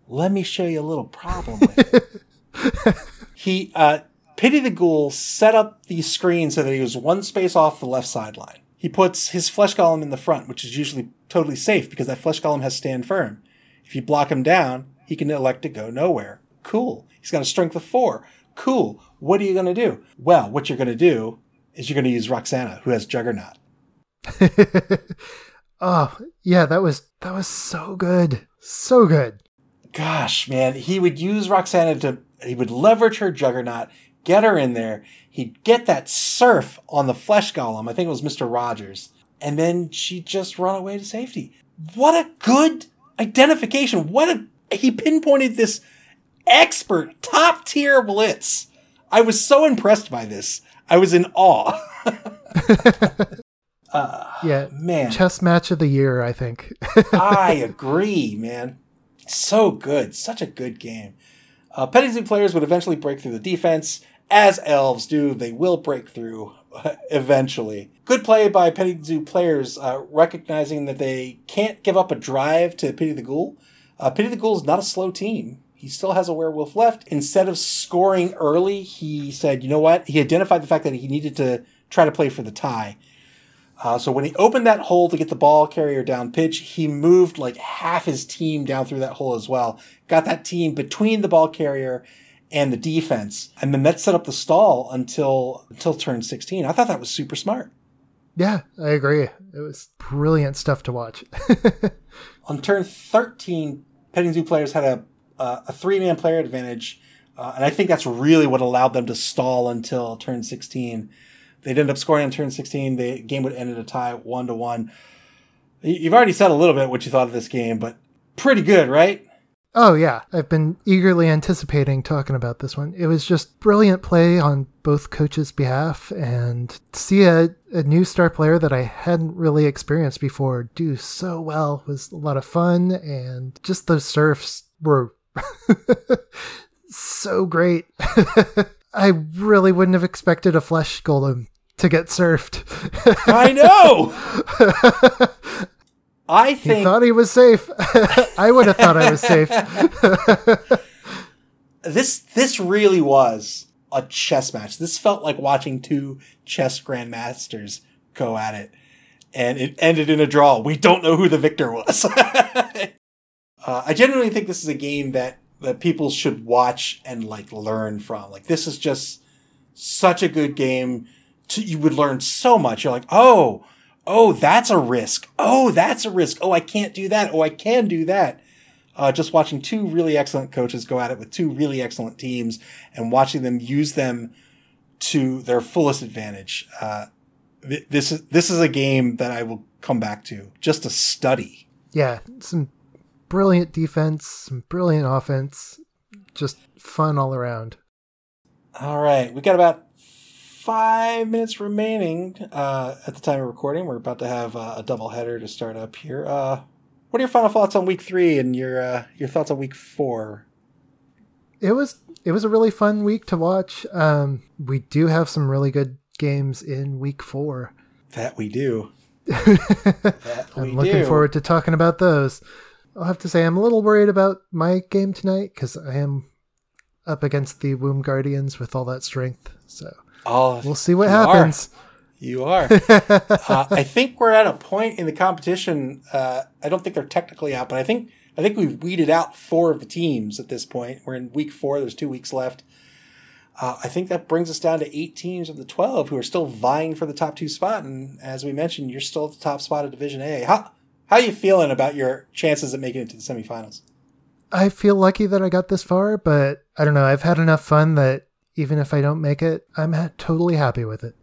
Let me show you a little problem with it." he uh, Pity the Ghoul set up the screen so that he was one space off the left sideline. He puts his flesh golem in the front, which is usually totally safe because that flesh golem has stand firm. If you block him down, he can elect to go nowhere. Cool. He's got a strength of four. Cool. What are you going to do? Well, what you're going to do is you're going to use Roxanna, who has Juggernaut. oh, yeah, that was that was so good. So good. Gosh, man, he would use Roxanna to, he would leverage her Juggernaut, get her in there. He'd get that surf on the flesh golem. I think it was Mr. Rogers. And then she'd just run away to safety. What a good identification. What a, he pinpointed this expert, top tier blitz. I was so impressed by this. I was in awe. Yeah. Man. Chess match of the year, I think. I agree, man. So good. Such a good game. Uh, Zoo players would eventually break through the defense. As elves do, they will break through eventually. Good play by Zoo players, uh, recognizing that they can't give up a drive to Pity the Ghoul. Uh, Pity the Ghoul is not a slow team. He still has a werewolf left. Instead of scoring early, he said, you know what? He identified the fact that he needed to try to play for the tie. Uh, so when he opened that hole to get the ball carrier down pitch, he moved like half his team down through that hole as well. Got that team between the ball carrier and the defense, and then that set up the stall until until turn 16. I thought that was super smart. yeah, I agree. It was brilliant stuff to watch. On turn 13, Petting Zoo players had a uh, a three man player advantage, uh, and I think that's really what allowed them to stall until turn 16. They'd end up scoring on turn 16. The game would end in a tie, one to one. You- You've already said a little bit what you thought of this game, but pretty good, right? Oh yeah, I've been eagerly anticipating talking about this one. It was just brilliant play on both coaches' behalf, and to see a, a new star player that I hadn't really experienced before do so well was a lot of fun, and just those surfs were so great. I really wouldn't have expected a flesh golem to get surfed. I know. I He thought he was safe. I would have thought I was safe. this this really was a chess match. This felt like watching two chess grandmasters go at it, and it ended in a draw. We don't know who the victor was. Uh, I genuinely think this is a game that that people should watch and like learn from. Like this is just such a good game. To, you would learn so much. You're like, oh, oh, that's a risk. Oh, that's a risk. Oh, I can't do that. Oh, I can do that uh, just watching two really excellent coaches go at it with two really excellent teams and watching them use them to their fullest advantage. Uh, th- this is this is a game that I will come back to just to study. Yeah, some brilliant defense, brilliant offense, just fun all around. All right, we got about five minutes remaining uh, at the time of recording. We're about to have uh, a double header to start up here. Uh, what are your final thoughts on week three and your uh, your thoughts on week four? It was it was a really fun week to watch. Um, we do have some really good games in week four. That we do. that we I'm looking do. forward to talking about those. I'll have to say I'm a little worried about my game tonight because I am up against the Womb Guardians with all that strength. So Oh, we'll see what you are. happens. You are. uh, I think we're at a point in the competition. Uh, I don't think they're technically out, but I think I think we've weeded out four of the teams at this point. We're in week four. There's two weeks left. Uh, I think that brings us down to eight teams of the twelve who are still vying for the top two spot. And as we mentioned, you're still at the top spot of Division A. How how are you feeling about your chances at making it to the semifinals? I feel lucky that I got this far, but I don't know. I've had enough fun that even if I don't make it, I'm ha- totally happy with it.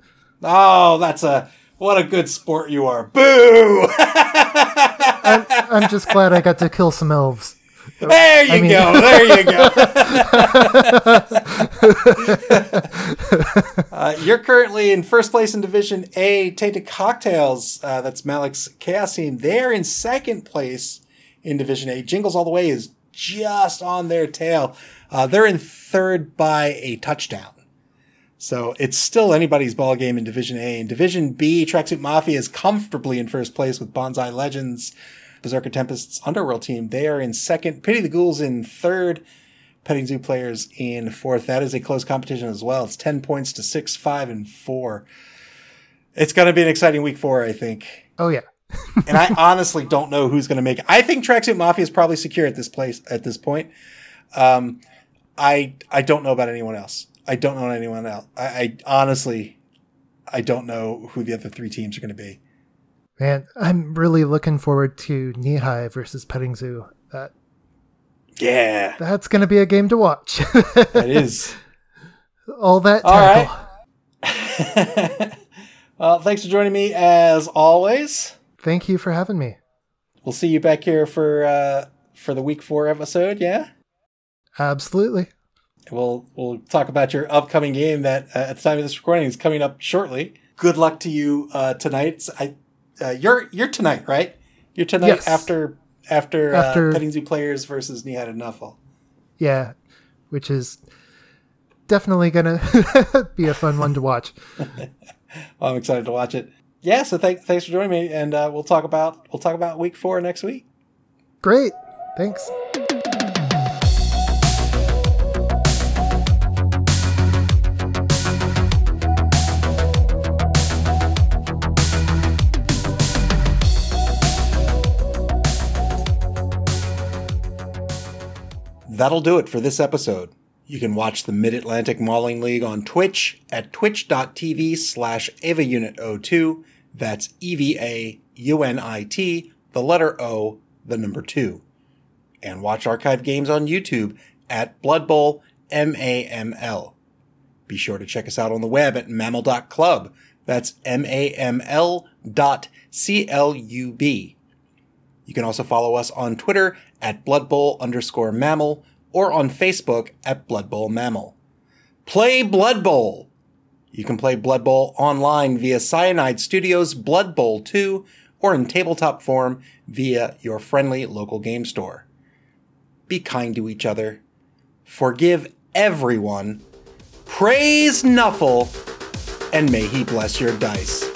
Oh, that's a what a good sport you are. Boo! I'm, I'm just glad I got to kill some elves. There you I mean- go. There you go. uh, you're currently in first place in Division A. Tainted Cocktails, uh, that's Malik's Chaos team. They're in second place in Division A. Jingles All the Way is just on their tail. Uh, they're in third by a touchdown. So it's still anybody's ball game in Division A. In Division B, Tracksuit Mafia is comfortably in first place with Bonsai Legends. Berserker Tempest's Underworld team, they are in second. Pity the Ghouls in third. Petting Zoo players in fourth. That is a close competition as well. It's 10 points to 6, 5, and 4. It's going to be an exciting week four, I think. Oh yeah, And I honestly don't know who's going to make it. I think Tracksuit Mafia is probably secure at this place at this point. Um, I I don't know about anyone else. I don't know anyone else. I, I honestly, I don't know who the other three teams are going to be. Man, I'm really looking forward to Nihai versus Petting Zoo. That Yeah, that's going to be a game to watch. that is. all that All tackle. right. well, thanks for joining me as always. Thank you for having me. We'll see you back here for uh, for the week four episode. Yeah, Absolutely. we'll we'll talk about your upcoming game that uh, at the time of this recording is coming up shortly. Good luck to you uh, tonight. I uh, you're you're tonight, right? You're tonight Yes. after after, After- uh, Petting Zoo players versus Nihad and Nuffle. Yeah, which is definitely going to be a fun one to watch. Well, I'm excited to watch it. Yeah, so thank, thanks for joining me, and uh, we'll talk about we'll talk about week four next week. Great. Thanks. That'll do it for this episode. You can watch the Mid Atlantic Mauling League on Twitch at twitch.tv slash EvaUnitO2. That's E V A U N I T, the letter O, the number 2. And watch archive games on YouTube at Blood Bowl MAML. Be sure to check us out on the web at maml.club. That's M A M L dot C L U B. You can also follow us on Twitter at Blood Bowl underscore mammal or on Facebook at Blood Bowl MAML. Play Blood Bowl! You can play Blood Bowl online via Cyanide Studios Blood Bowl 2 or in tabletop form via your friendly local game store. Be kind to each other. Forgive everyone. Praise Nuffle, and may he bless your dice.